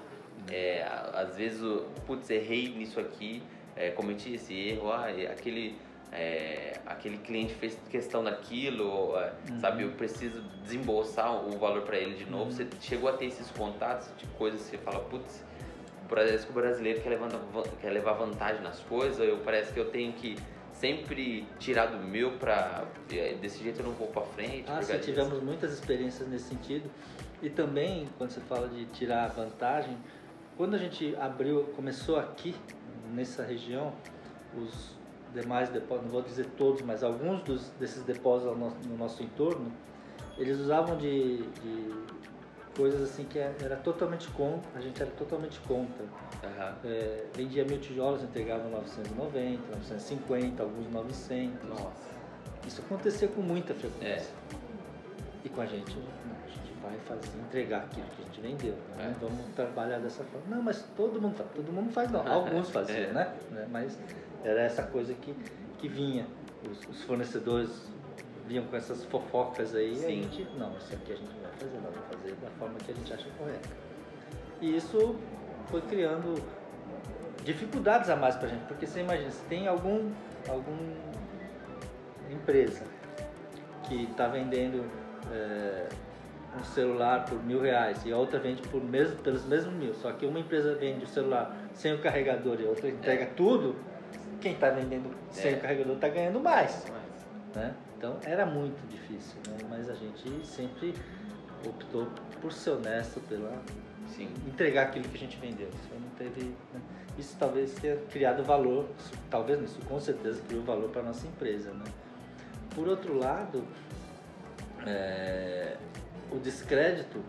É, às vezes, putz, errei nisso aqui, é, cometi esse erro, ah, aquele, é, aquele cliente fez questão daquilo, uhum. sabe? Eu preciso desembolsar o valor para ele de novo. Uhum. Você chegou a ter esses contatos de coisas que você fala, putz, parece que o brasileiro quer levar, quer levar vantagem nas coisas, eu parece que eu tenho que sempre tirar do meu para desse jeito eu não vou para frente. Ah, sim, tivemos muitas experiências nesse sentido. E também, quando você fala de tirar vantagem, quando a gente abriu, começou aqui, nessa região, os demais depósitos, não vou dizer todos, mas alguns dos, desses depósitos no nosso, no nosso entorno, eles usavam de, de, coisas assim que era totalmente contra, a gente era totalmente contra. Uhum. É, vendia mil tijolos, entregava 990, 950, alguns 900. Nossa. Isso acontecia com muita frequência. É. E com a gente vai fazer, entregar aquilo que a gente vendeu. Né? É. Vamos trabalhar dessa forma. Não, mas todo mundo faz, todo mundo faz não. Alguns faziam, é. né? né? Mas era essa coisa que, que vinha. Os, os fornecedores vinham com essas fofocas aí Sim. e a gente, não, isso aqui a gente não vai fazer, não, vai fazer da forma que a gente acha correta. E isso foi criando dificuldades a mais pra gente, porque você imagina, se tem algum, algum empresa que está vendendo é, um celular por mil reais e a outra vende por mesmo, pelos mesmos mil, só que uma empresa vende o celular sem o carregador e a outra entrega é. tudo, quem está vendendo sem é. o carregador está ganhando mais. Né? Então era muito difícil, né? mas a gente sempre optou por ser honesto, pela Sim. entregar aquilo que a gente vendeu. Isso não teve. Né? Isso talvez tenha criado valor, talvez isso com certeza criou valor para a nossa empresa. Né? Por outro lado, é, o descrédito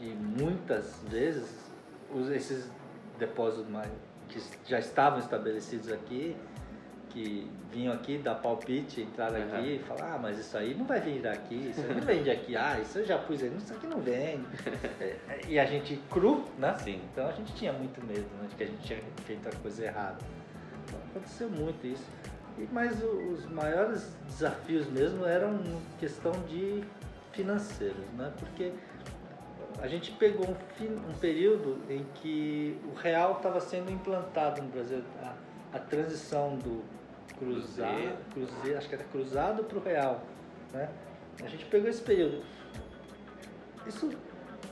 e muitas vezes os, esses depósitos mais, que já estavam estabelecidos aqui que vinham aqui dar palpite, entrar uhum. aqui e falar, ah, mas isso aí não vai vir aqui, isso aí não vende aqui, ah, isso eu já pus aí, isso aqui não vende. É, e a gente cru, né? Sim. Então a gente tinha muito medo né, de que a gente tinha feito a coisa errada. Então aconteceu muito isso. E, mas os maiores desafios mesmo eram questão de financeiros, né? Porque a gente pegou um, um período em que o real estava sendo implantado no Brasil. A, a transição do cruzado, cruzeiro, acho que era cruzado para o real. Né? A gente pegou esse período. Isso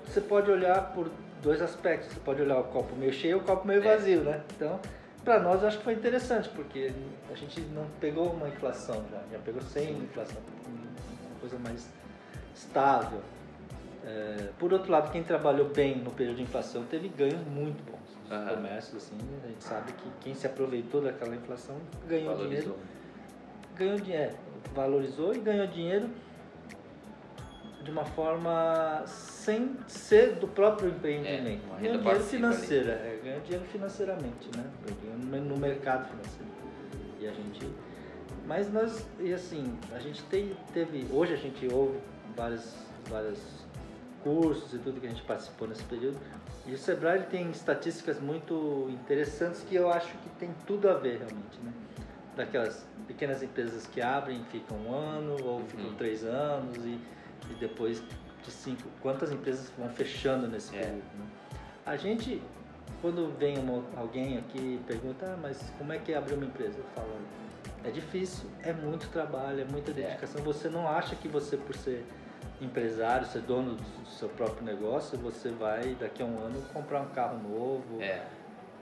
você pode olhar por dois aspectos. Você pode olhar o copo meio cheio e o copo meio é. vazio, né? Então, para nós eu acho que foi interessante, porque a gente não pegou uma inflação já, já pegou sem inflação, uma coisa mais estável. É, por outro lado, quem trabalhou bem no período de inflação teve ganhos muito bons uhum. comércios, assim, a gente sabe que quem se aproveitou daquela inflação ganhou valorizou. dinheiro. Ganhou dinheiro, valorizou e ganhou dinheiro de uma forma sem ser do próprio empreendimento. É, ganhou dinheiro financeiro, é, ganhou dinheiro financeiramente, né? No mercado financeiro. E a gente. Mas nós, e assim, a gente tem, teve. Hoje a gente ouve vários, vários cursos e tudo que a gente participou nesse período. E o Sebrae tem estatísticas muito interessantes que eu acho que tem tudo a ver realmente, né? Daquelas pequenas empresas que abrem, ficam um ano ou uhum. ficam três anos e, e, depois de cinco. Quantas empresas vão fechando nesse é. período? Né? A gente, quando vem uma, alguém aqui e pergunta, ah, mas como é que é abrir uma empresa? Eu falo, é difícil, é muito trabalho, é muita é. dedicação. É. Você não acha que você, por ser empresário, ser dono do seu próprio negócio, você vai daqui a um ano comprar um carro novo. É.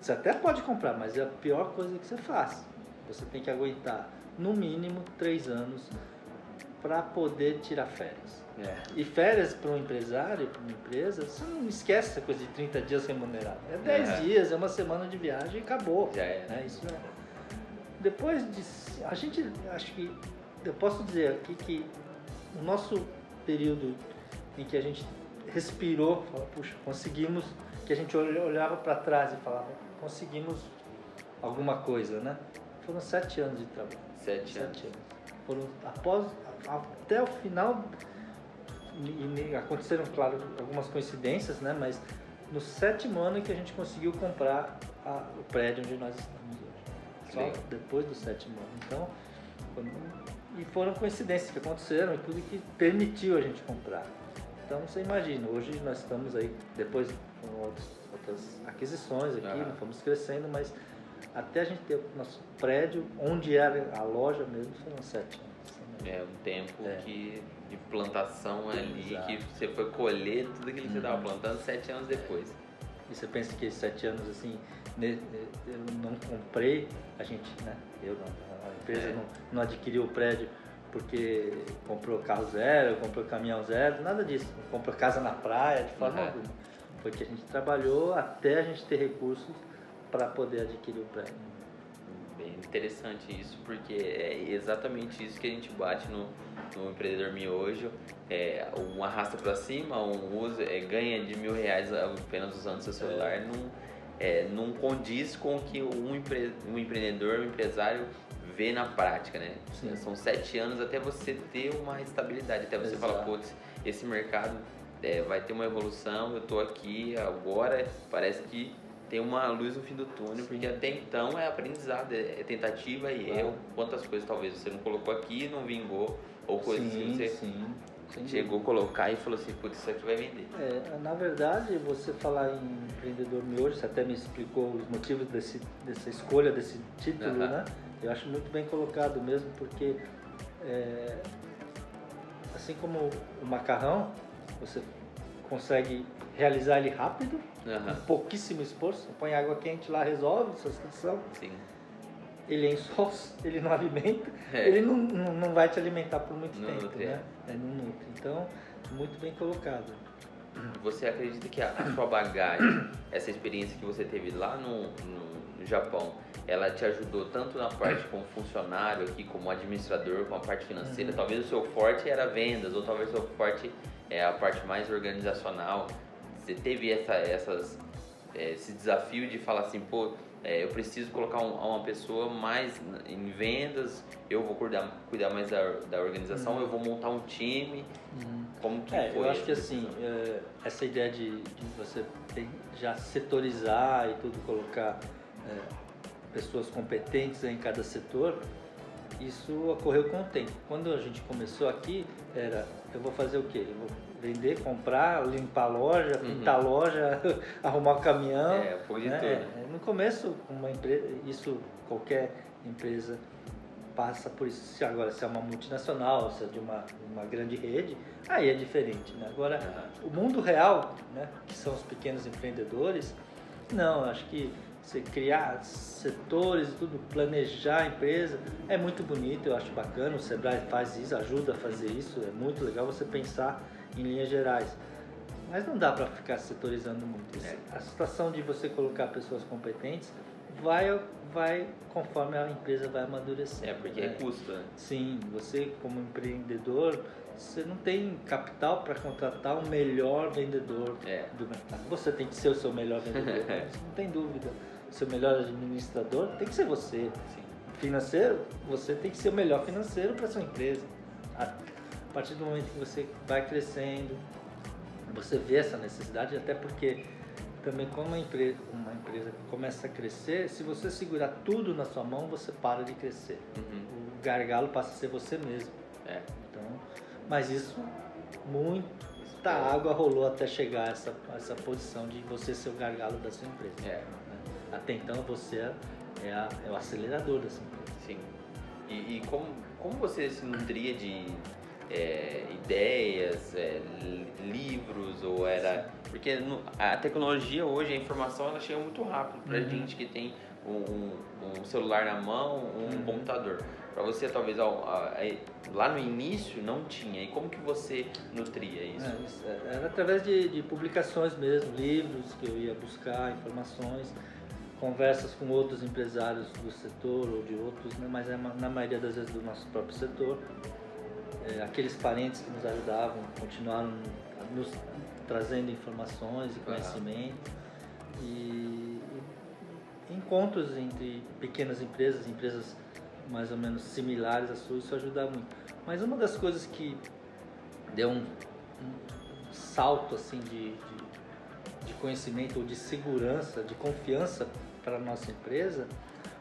Você até pode comprar, mas é a pior coisa que você faz. Você tem que aguentar no mínimo três anos para poder tirar férias. É. E férias para um empresário, para uma empresa, você não esquece essa coisa de 30 dias remunerado. É 10 é. dias, é uma semana de viagem e acabou. Já é. Né? Isso é. Depois de. A gente. Acho que. Eu posso dizer aqui que o nosso período em que a gente respirou, falou, puxa, conseguimos, que a gente olhava para trás e falava, conseguimos alguma coisa, né? Foram sete anos de trabalho. Sete, sete anos. anos. Foram após, até o final, e aconteceram, claro, algumas coincidências, né? Mas no sétimo ano que a gente conseguiu comprar a, o prédio onde nós estamos hoje. Só Legal. depois do sétimo ano. Então, quando, e foram coincidências que aconteceram e tudo que permitiu a gente comprar. Então você imagina, hoje nós estamos aí, depois com outros, outras aquisições aqui, uhum. fomos crescendo, mas até a gente ter o nosso prédio, onde era a loja mesmo, foram sete anos. É um tempo é. que, de plantação ali, Exato. que você foi colher tudo aquilo que você estava uhum. plantando sete anos depois. E você pensa que sete anos assim, eu não comprei, a gente, né? Eu não, empresa é. não, não adquiriu o prédio porque comprou carro zero, comprou caminhão zero, nada disso. Comprou casa na praia, de forma uhum. alguma. Foi que a gente trabalhou até a gente ter recursos para poder adquirir o prédio. Bem interessante isso, porque é exatamente isso que a gente bate no, no empreendedor miojo. É, um arrasta para cima, um usa, é, ganha de mil reais apenas usando seu celular. É. Não, é, não condiz com o que um, empre, um empreendedor, um empresário ver na prática, né? Sim. São sete anos até você ter uma estabilidade, até você Exato. falar, putz, esse mercado é, vai ter uma evolução, eu estou aqui agora, parece que tem uma luz no fim do túnel, sim. porque até então é aprendizado, é, é tentativa e claro. erro. Quantas coisas talvez você não colocou aqui e não vingou, ou coisas sim, assim, você sim. chegou a colocar e falou assim, putz, isso aqui vai vender. É, na verdade, você falar em empreendedor miojo, você até me explicou os motivos desse, dessa escolha desse título, né? Eu acho muito bem colocado mesmo, porque é, assim como o macarrão, você consegue realizar ele rápido, Aham. com pouquíssimo esforço. Põe água quente lá, resolve sua situação. Sim. Ele é insosso, ele não alimenta, É. ele não, não, não vai te alimentar por muito Não tempo, nutre, né? É, não nutre. Então, muito bem colocado. Você acredita que a, a sua bagagem, essa experiência que você teve lá no, no- no Japão, ela te ajudou tanto na parte como funcionário aqui, como administrador, com a parte financeira? Uhum. Talvez o seu forte era vendas, ou talvez o seu forte é a parte mais organizacional. Você teve essa, essas, é, esse desafio de falar assim, pô, é, eu preciso colocar um- uma pessoa mais em vendas, eu vou cuidar, cuidar mais da, da organização, Uhum. eu vou montar um time. Como que É, foi? eu acho que assim, é, essa ideia de, de você já setorizar e tudo, colocar pessoas competentes em cada setor, isso ocorreu com o tempo. Quando a gente começou aqui, era eu vou fazer o quê? Eu vou vender, comprar, limpar a loja, Uhum. pintar a loja, arrumar o caminhão. É, de né? tudo. É, no começo, uma empresa, isso qualquer empresa passa por isso. Se agora se é uma multinacional, se é de uma, uma grande rede, aí é diferente. Né? Agora, Aham. o mundo real, né, que são os pequenos empreendedores, não, acho que você criar setores e tudo, planejar a empresa, é muito bonito, eu acho bacana, o Sebrae faz isso, ajuda a fazer isso, é muito legal você pensar em linhas gerais. Mas não dá para ficar setorizando muito. É. A situação de você colocar pessoas competentes vai, vai conforme a empresa vai amadurecer. É, porque né? Sim, você como empreendedor, você não tem capital para contratar o melhor vendedor É. do mercado. Você tem que ser o seu melhor vendedor, não tem dúvida. O seu melhor administrador tem que ser você. Sim. Financeiro, você tem que ser o melhor financeiro para sua empresa. A partir do momento que você vai crescendo, você vê essa necessidade, até porque também como uma empresa, uma empresa começa a crescer, se você segurar tudo na sua mão, você para de crescer. Uhum. O gargalo passa a ser você mesmo. É. Então, mas isso muita água rolou até chegar a essa, a essa posição de você ser o gargalo da sua empresa. É. Até então você é, a- é o acelerador da sua empresa. Sim. E, e como, como você se nutria de é, ideias, é, li- livros, ou era... Porque no- a tecnologia hoje, a informação, ela chega muito rápido pra Uhum. gente que tem um, um- celular na mão, um Uhum. computador. Pra você, talvez, a- a- lá no início, não tinha. E como que você nutria isso? É, isso, é, Era através de, de publicações mesmo, livros que eu ia buscar, informações, conversas com outros empresários do setor ou de outros, né, mas é na maioria das vezes do nosso próprio setor. É, aqueles parentes que nos ajudavam continuaram nos trazendo informações e conhecimento. E, e encontros entre pequenas empresas, empresas mais ou menos similares à sua, isso ajuda muito. Mas uma das coisas que deu um, um salto assim de, de, de conhecimento ou de segurança, de confiança para a nossa empresa,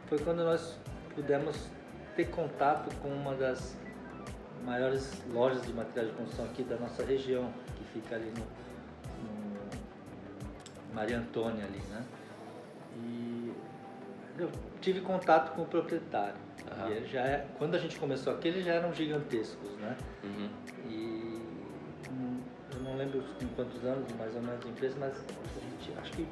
foi quando nós pudemos ter contato com uma das maiores lojas de material de construção aqui da nossa região, que fica ali no, no Maria Antônia ali, né? E eu tive contato com o proprietário. Aham. E já é, quando a gente começou aqui, eles já eram gigantescos, né? Uhum. E lembro em quantos anos mais ou menos de empresa, mas a gente, acho que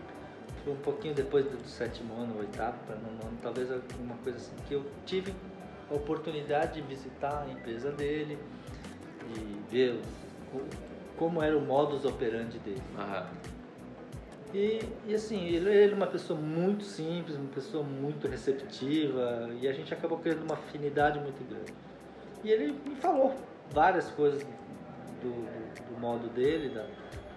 foi um pouquinho depois do, sétimo ano, oitavo, para nono ano, talvez alguma coisa assim, que eu tive a oportunidade de visitar a empresa dele e ver o- como era o modus operandi dele. Aham. E, e assim, ele, ele é uma pessoa muito simples, uma pessoa muito receptiva, e a gente acabou criando uma afinidade muito grande. E ele me falou várias coisas do, do modo dele, da,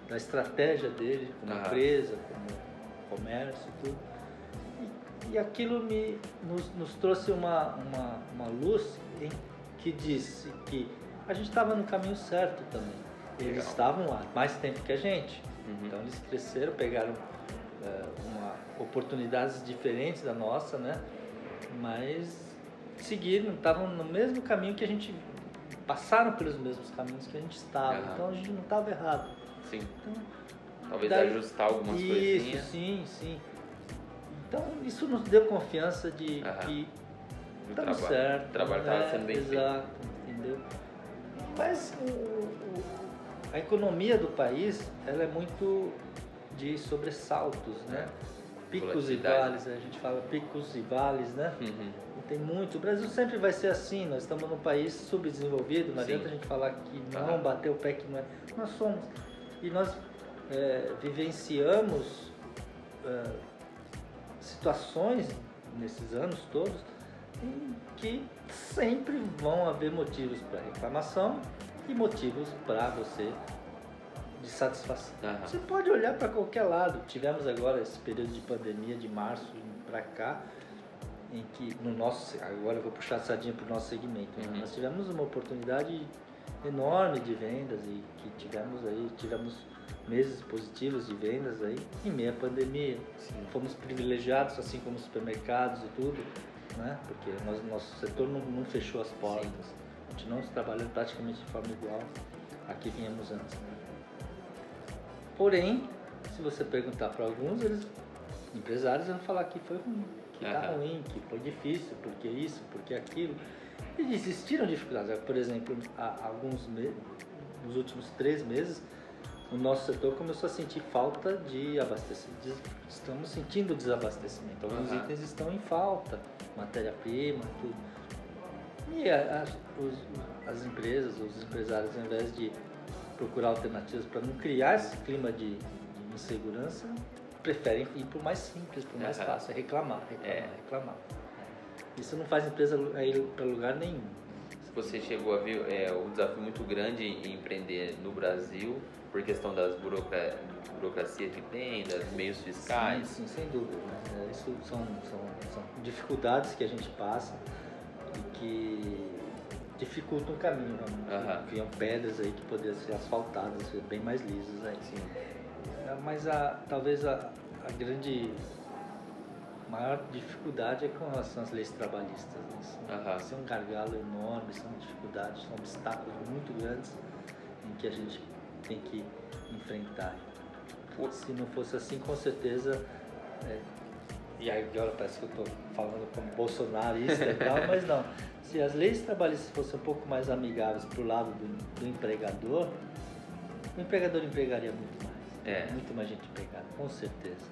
da estratégia dele como Aham. empresa, como comércio e tudo. E, e aquilo me, nos, nos trouxe uma, uma, uma luz em que disse que a gente estava no caminho certo também. Eles Legal. estavam lá mais tempo que a gente. Uhum. Então eles cresceram, pegaram é, uma, oportunidades diferentes da nossa, né? Mas seguiram, estavam no mesmo caminho que a gente passaram pelos mesmos caminhos que a gente estava. Aham. Então a gente não estava errado. Sim. Então, Talvez Daí- ajustar algumas isso, coisinhas. sim, sim. Então isso nos deu confiança de Aham. que estamos trabalho. certo. O trabalho estava é, sendo bem feito. Exato, entendeu? Mas o, o, a economia do país ela é muito de sobressaltos, né? Picos e vales, a gente fala picos e vales, né? Uhum. Tem muito. O Brasil sempre vai ser assim. Nós estamos num país subdesenvolvido. Não Sim. adianta a gente falar que não, Tá. bater o pé que não é. Nós somos. E nós é, vivenciamos é, situações nesses anos todos em que sempre vão haver motivos para reclamação e motivos para você de satisfação. Aham. Você pode olhar para qualquer lado. Tivemos agora esse período de pandemia de março para cá, em que no nosso agora eu vou puxar a sardinha para o nosso segmento. né? Uhum. Nós tivemos uma oportunidade enorme de vendas e que tivemos aí tivemos meses positivos de vendas aí em meio à pandemia. Sim. Fomos privilegiados, assim como os supermercados e tudo, né? Porque nós, nosso setor não, não fechou as portas. Continuamos trabalhando praticamente de forma igual a que vínhamos antes. Porém, se você perguntar para alguns, eles, empresários vão falar que foi ruim, que está Aham. ruim, que foi difícil, porque isso, porque aquilo. E existiram dificuldades. Por exemplo, há alguns meses, nos últimos três meses, o nosso setor começou a sentir falta de abastecimento. Estamos sentindo desabastecimento. Alguns Aham. itens estão em falta, matéria-prima, tudo. E a- as, os- as empresas, os empresários, ao invés de procurar alternativas para não criar esse clima de, de insegurança, preferem ir por mais simples, por mais Aham. fácil, é reclamar, reclamar, É. reclamar. Isso não faz empresa ir para lugar nenhum. Você chegou a ver é, o desafio muito grande em empreender no Brasil por questão das burocra... burocracias que tem, das meios fiscais. Sim, sim, sem dúvida. né? É, Isso são, são, são dificuldades que a gente passa e que dificultam o caminho, realmente. Aham. Criam pedras aí que poderiam ser asfaltadas, ser bem mais lisas aí. Sim. É, Mas a, talvez a, a grande maior dificuldade é com relação às leis trabalhistas. Né? Isso, Aham. isso é um gargalo enorme, são dificuldades, são obstáculos muito grandes em que a gente tem que enfrentar. O- Se não fosse assim, com certeza. é, e agora parece que eu estou falando como bolsonarista e tal, mas não. Se as leis trabalhistas fossem um pouco mais amigáveis para o lado do, do empregador, o empregador empregaria muito. É. Muito mais gente empregada, com certeza.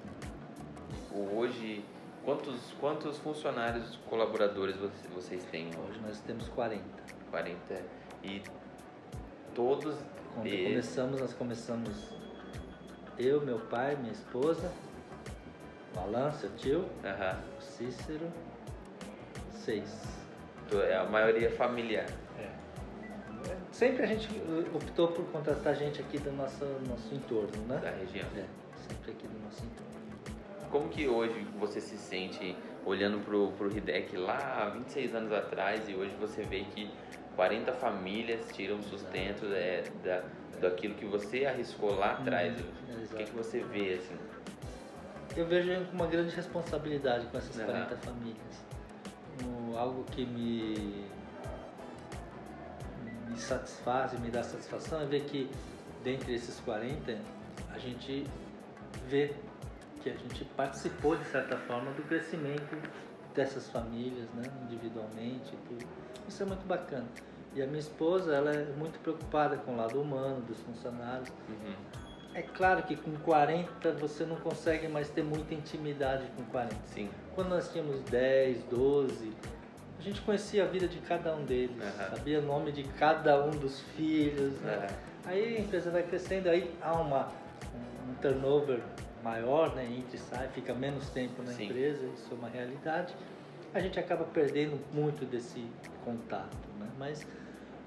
Hoje, quantos, quantos funcionários colaboradores você- vocês têm? Hoje nós temos 40. 40. E todos Quando eles. começamos, nós começamos eu, meu pai, minha esposa, o Alan, seu tio, o Cícero, seis. É a maioria familiar. Sempre a gente uh, optou por contratar gente aqui do nosso, nosso entorno, né? da região. É, sempre aqui do nosso entorno. Como que hoje você se sente olhando pro, pro Hidek lá há 26 anos atrás e hoje você vê que 40 famílias tiram sustento é, da, daquilo que você arriscou lá atrás? Uhum, o que, que você vê assim? Eu vejo uma grande responsabilidade com essas Aham. 40 famílias. Um, algo que me, me satisfaz e me dá satisfação é ver que dentre esses 40 a gente vê que a gente participou de certa forma do crescimento dessas famílias, né, individualmente tudo. Isso é muito bacana. E a minha esposa, ela é muito preocupada com o lado humano dos funcionários. Uhum. É claro que com 40 você não consegue mais ter muita intimidade com 40. Sim. Quando nós tínhamos 10, 12, a gente conhecia a vida de cada um deles, Aham. sabia o nome de cada um dos filhos. Né? Aham. Aí a empresa vai crescendo, aí há uma, um, turnover maior, né? entra e sai, fica menos tempo na Sim. empresa, isso é uma realidade. A gente acaba perdendo muito desse contato, né? mas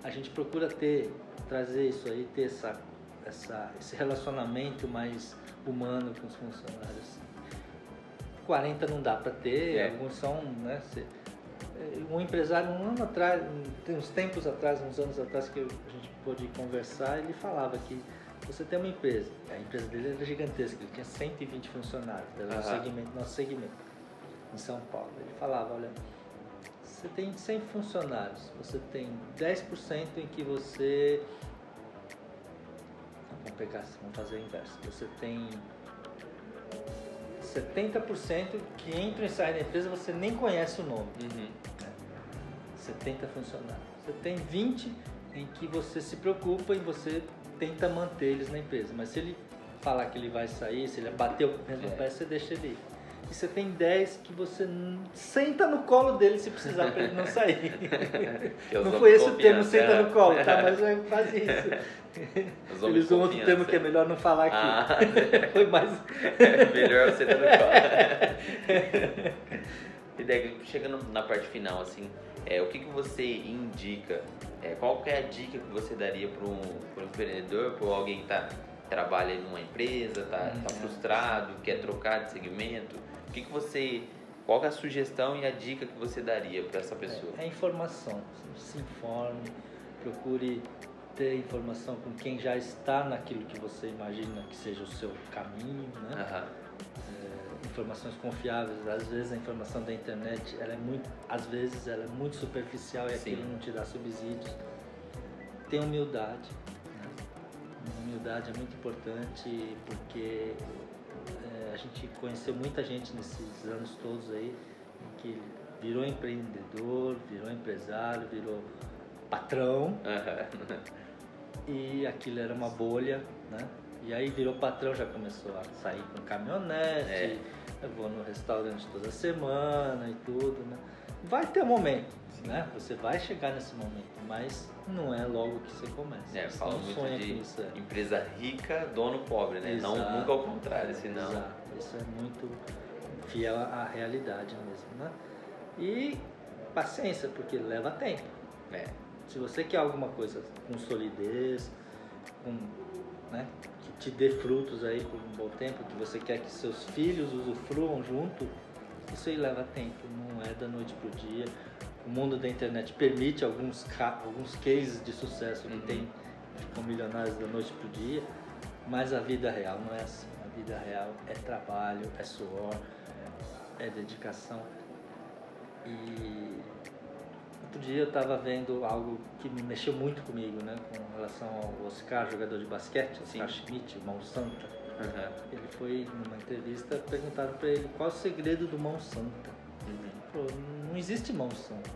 a gente procura ter, trazer isso aí, ter essa, essa, esse relacionamento mais humano com os funcionários. 40 não dá para ter, É. alguns são, né? cê- um empresário um ano atrás, uns tempos atrás, uns anos atrás que a gente pôde conversar, ele falava que você tem uma empresa, a empresa dele era gigantesca, ele tinha 120 funcionários, era Aham. segmento, nosso segmento, em São Paulo. Ele falava, olha, você tem 100 funcionários, você tem 10% em que você vamos pegar, vamos fazer o inverso. Você tem 70% que entram e saem da empresa, você nem conhece o nome. Uhum. né? 70 funcionários. Você tem 20 em que você se preocupa e você tenta manter eles na empresa. Mas se ele falar que ele vai sair, se ele bateu o mesmo É. pé, você deixa ele ir. E você tem 10 que você senta no colo dele se precisar para ele não sair. Não foi esse o termo, senta é. no colo, tá? Mas é quase isso. Eles usam outro termo que é confiança. melhor não falar aqui. Ah, Foi mais. melhor você tá no. E daí, chegando na parte final, assim, é, o que, que você indica? É, qual que é a dica que você daria para um, pra um empreendedor, para alguém que tá, trabalha em uma empresa, tá, tá Uhum. frustrado, quer trocar de segmento? O que, que você. Qual é a sugestão e a dica que você daria para essa pessoa? É, é informação. Se informe, procure ter informação com quem já está naquilo que você imagina que seja o seu caminho, né? Aham. É, informações confiáveis. Às vezes a informação da internet, ela é muito, às vezes ela é muito superficial e Sim. aquilo não te dá subsídios. Tenha humildade. Né? Humildade é muito importante porque é, a gente conheceu muita gente nesses anos todos aí que virou empreendedor, virou empresário, virou patrão Aham. e aquilo era uma bolha, né? E aí virou patrão, já começou a sair com caminhonete, É. eu vou no restaurante toda semana e tudo, né? Vai ter um momento, né? Você vai chegar nesse momento, mas não é logo que você começa. É, fala não muito de é. empresa rica, dono pobre, né? Não, Exato. nunca ao contrário, senão. Exato. Isso é muito fiel à realidade mesmo, né? E paciência, porque leva tempo. É. Se você quer alguma coisa com solidez, com, né, que te dê frutos aí por um bom tempo, que você quer que seus filhos usufruam junto, isso aí leva tempo, não é da noite pro dia. O mundo da internet permite alguns, alguns cases de sucesso que Uhum. tem, ficam milionários da noite pro dia, mas a vida real não é assim. A vida real é trabalho, é suor, é dedicação. E outro dia eu estava vendo algo que me mexeu muito comigo, né? Com relação ao Oscar, jogador de basquete, Oscar Sim. Schmidt, mão santa. Aham. Ele foi numa entrevista, perguntaram para ele qual o segredo do mão santa. Uhum. Ele falou, não existe mão santa,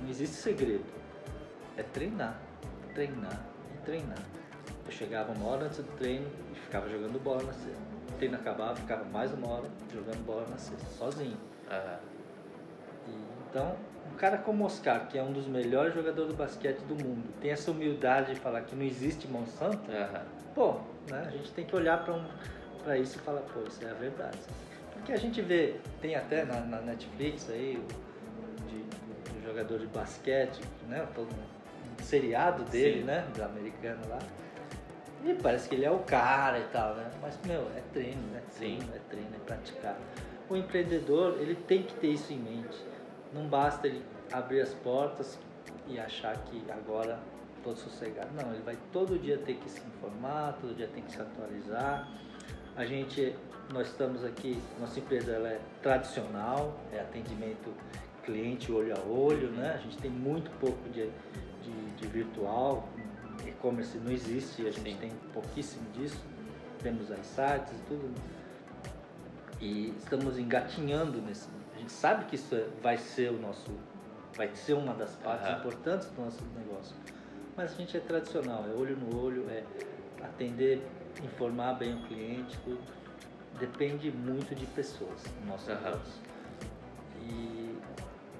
não existe segredo. É treinar, treinar e treinar. Eu chegava uma hora antes do treino e ficava jogando bola na cesta. O treino acabava, ficava mais uma hora jogando bola na cesta, sozinho. Aham. E, então, um cara como o Oscar, que é um dos melhores jogadores de basquete do mundo, tem essa humildade de falar que não existe mão santa, Aham. pô, né, a gente tem que olhar para um, pra isso e falar, pô, isso é a verdade. Porque a gente vê, tem até na, na Netflix aí, o de, do jogador de basquete, né, todo um seriado dele, Sim. né, do americano lá. E parece que ele é o cara e tal, né? Mas, meu, é treino, né? Sim. Treino, é treino, é praticar. O empreendedor, ele tem que ter isso em mente. Não basta ele abrir as portas e achar que agora tô sossegado. Não, ele vai todo dia ter que se informar, todo dia tem que se atualizar. A gente, nós estamos aqui, nossa empresa ela é tradicional, é atendimento cliente olho a olho, né? A gente tem muito pouco de, de, de virtual, e-commerce não existe, a gente Sim. tem pouquíssimo disso. Temos as sites e tudo. E estamos engatinhando nesse. A gente sabe que isso é- vai ser o nosso. Vai ser uma das partes Aham. importantes do nosso negócio. Mas a gente é tradicional, é olho no olho, é atender, informar bem o cliente, tudo. Depende muito de pessoas no nosso Aham. negócio. E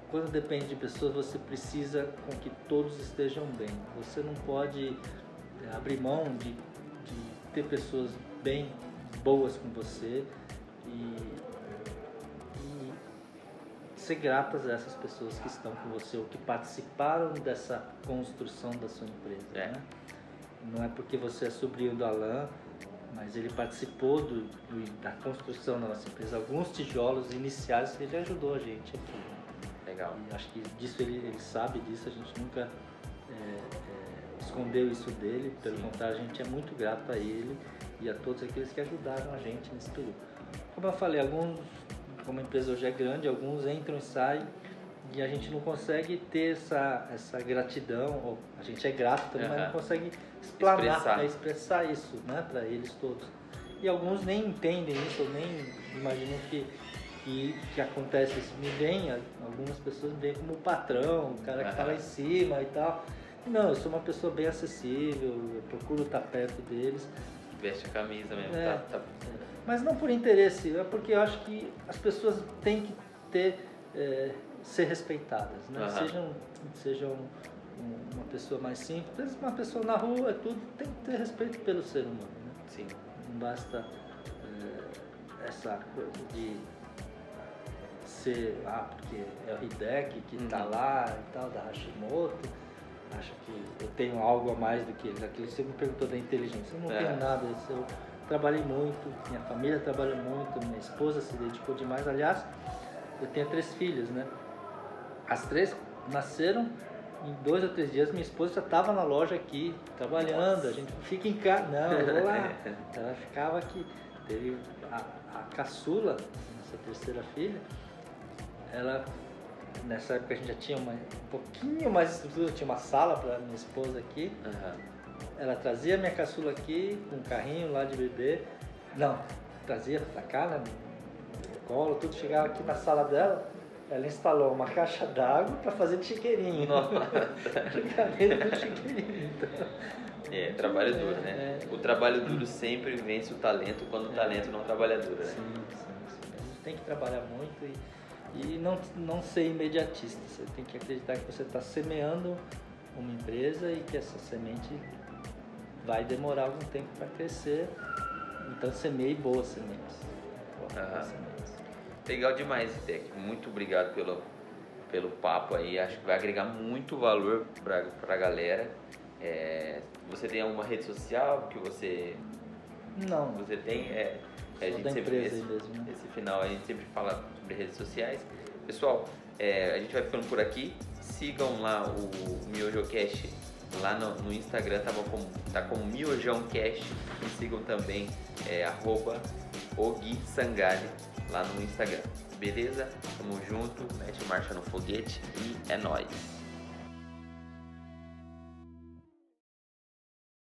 quando depende de pessoas, você precisa com que todos estejam bem. Você não pode eh, abrir mão de, de ter pessoas bem boas com você e ser gratas a essas pessoas que estão com você ou que participaram dessa construção da sua empresa. É. Né? Não é porque você é sobrinho do Alain, mas ele participou do, do- da construção da nossa empresa. Alguns tijolos iniciais ele ajudou a gente aqui. Legal. E acho que disso ele, ele sabe disso, a gente nunca é, é, escondeu isso dele, pelo Sim. contrário, a gente é muito grato a ele e a todos aqueles que ajudaram a gente nesse período. Como eu falei, alguns, como a empresa hoje é grande, alguns entram e saem e a gente não consegue ter essa, essa gratidão, ou a gente é grato também, mas Aham. não consegue explanar, Expressar. né, expressar isso né, para eles todos. E alguns nem entendem isso, ou nem imaginam que, que, que acontece isso. Me vem, algumas pessoas me veem como o patrão, o cara que está lá Aham. em cima e tal. Não, eu sou uma pessoa bem acessível, eu procuro estar perto deles. Veste a camisa mesmo, É. tá, tá- Mas não por interesse, é porque eu acho que as pessoas têm que ter, é, ser respeitadas, né? Aham. Sejam, sejam um- uma pessoa mais simples, uma pessoa na rua, é tudo, tem que ter respeito pelo ser humano, né? Sim. Não basta é, essa coisa de ser, ah, porque é o Hideki que está Uhum. lá e tal, da Hashimoto, acho que eu tenho algo a mais do que eles. Aquilo você me perguntou da inteligência, eu não É. tenho nada. Eu trabalhei muito, minha família trabalhou muito, minha esposa se dedicou demais. Aliás, eu tenho três filhas, né? As três nasceram em dois ou três dias, minha esposa já estava na loja aqui, trabalhando, a gente fica em casa. Não, eu vou lá. Ela ficava aqui. Teve a, a caçula, nossa terceira filha, ela nessa época a gente já tinha uma, um pouquinho mais de estrutura, tinha uma sala para minha esposa aqui. Aham. Ela trazia minha caçula aqui com um carrinho lá de bebê. Não, trazia pra cá, né? Colo, tudo chegava aqui na sala dela. Ela instalou uma caixa d'água para fazer de chiqueirinho. Brincadeira do chiqueirinho. Então, É, trabalho duro, né? É. O trabalho duro sempre vence o talento quando o talento não trabalha duro, né? Sim, sim, sim. Tem que trabalhar muito e, e não, não ser imediatista. Você tem que acreditar que você está semeando uma empresa e que essa semente vai demorar algum tempo para crescer. Então semeie boas sementes. Aham. sementes. Legal demais, Tec. Muito obrigado pelo, pelo papo aí. Acho que vai agregar muito valor pra, pra galera. É, você tem alguma rede social que você, Não, você tem? É, Só a gente sempre, esse, mesmo, né? esse final a gente sempre fala sobre redes sociais. Pessoal, é, a gente vai ficando por aqui. Sigam lá o MiojoCast lá no, no Instagram, tava como, tá como MiojãoCast. E sigam também é, arroba Sangali lá no Instagram. Beleza? Tamo junto, mete marcha no foguete e é nóis.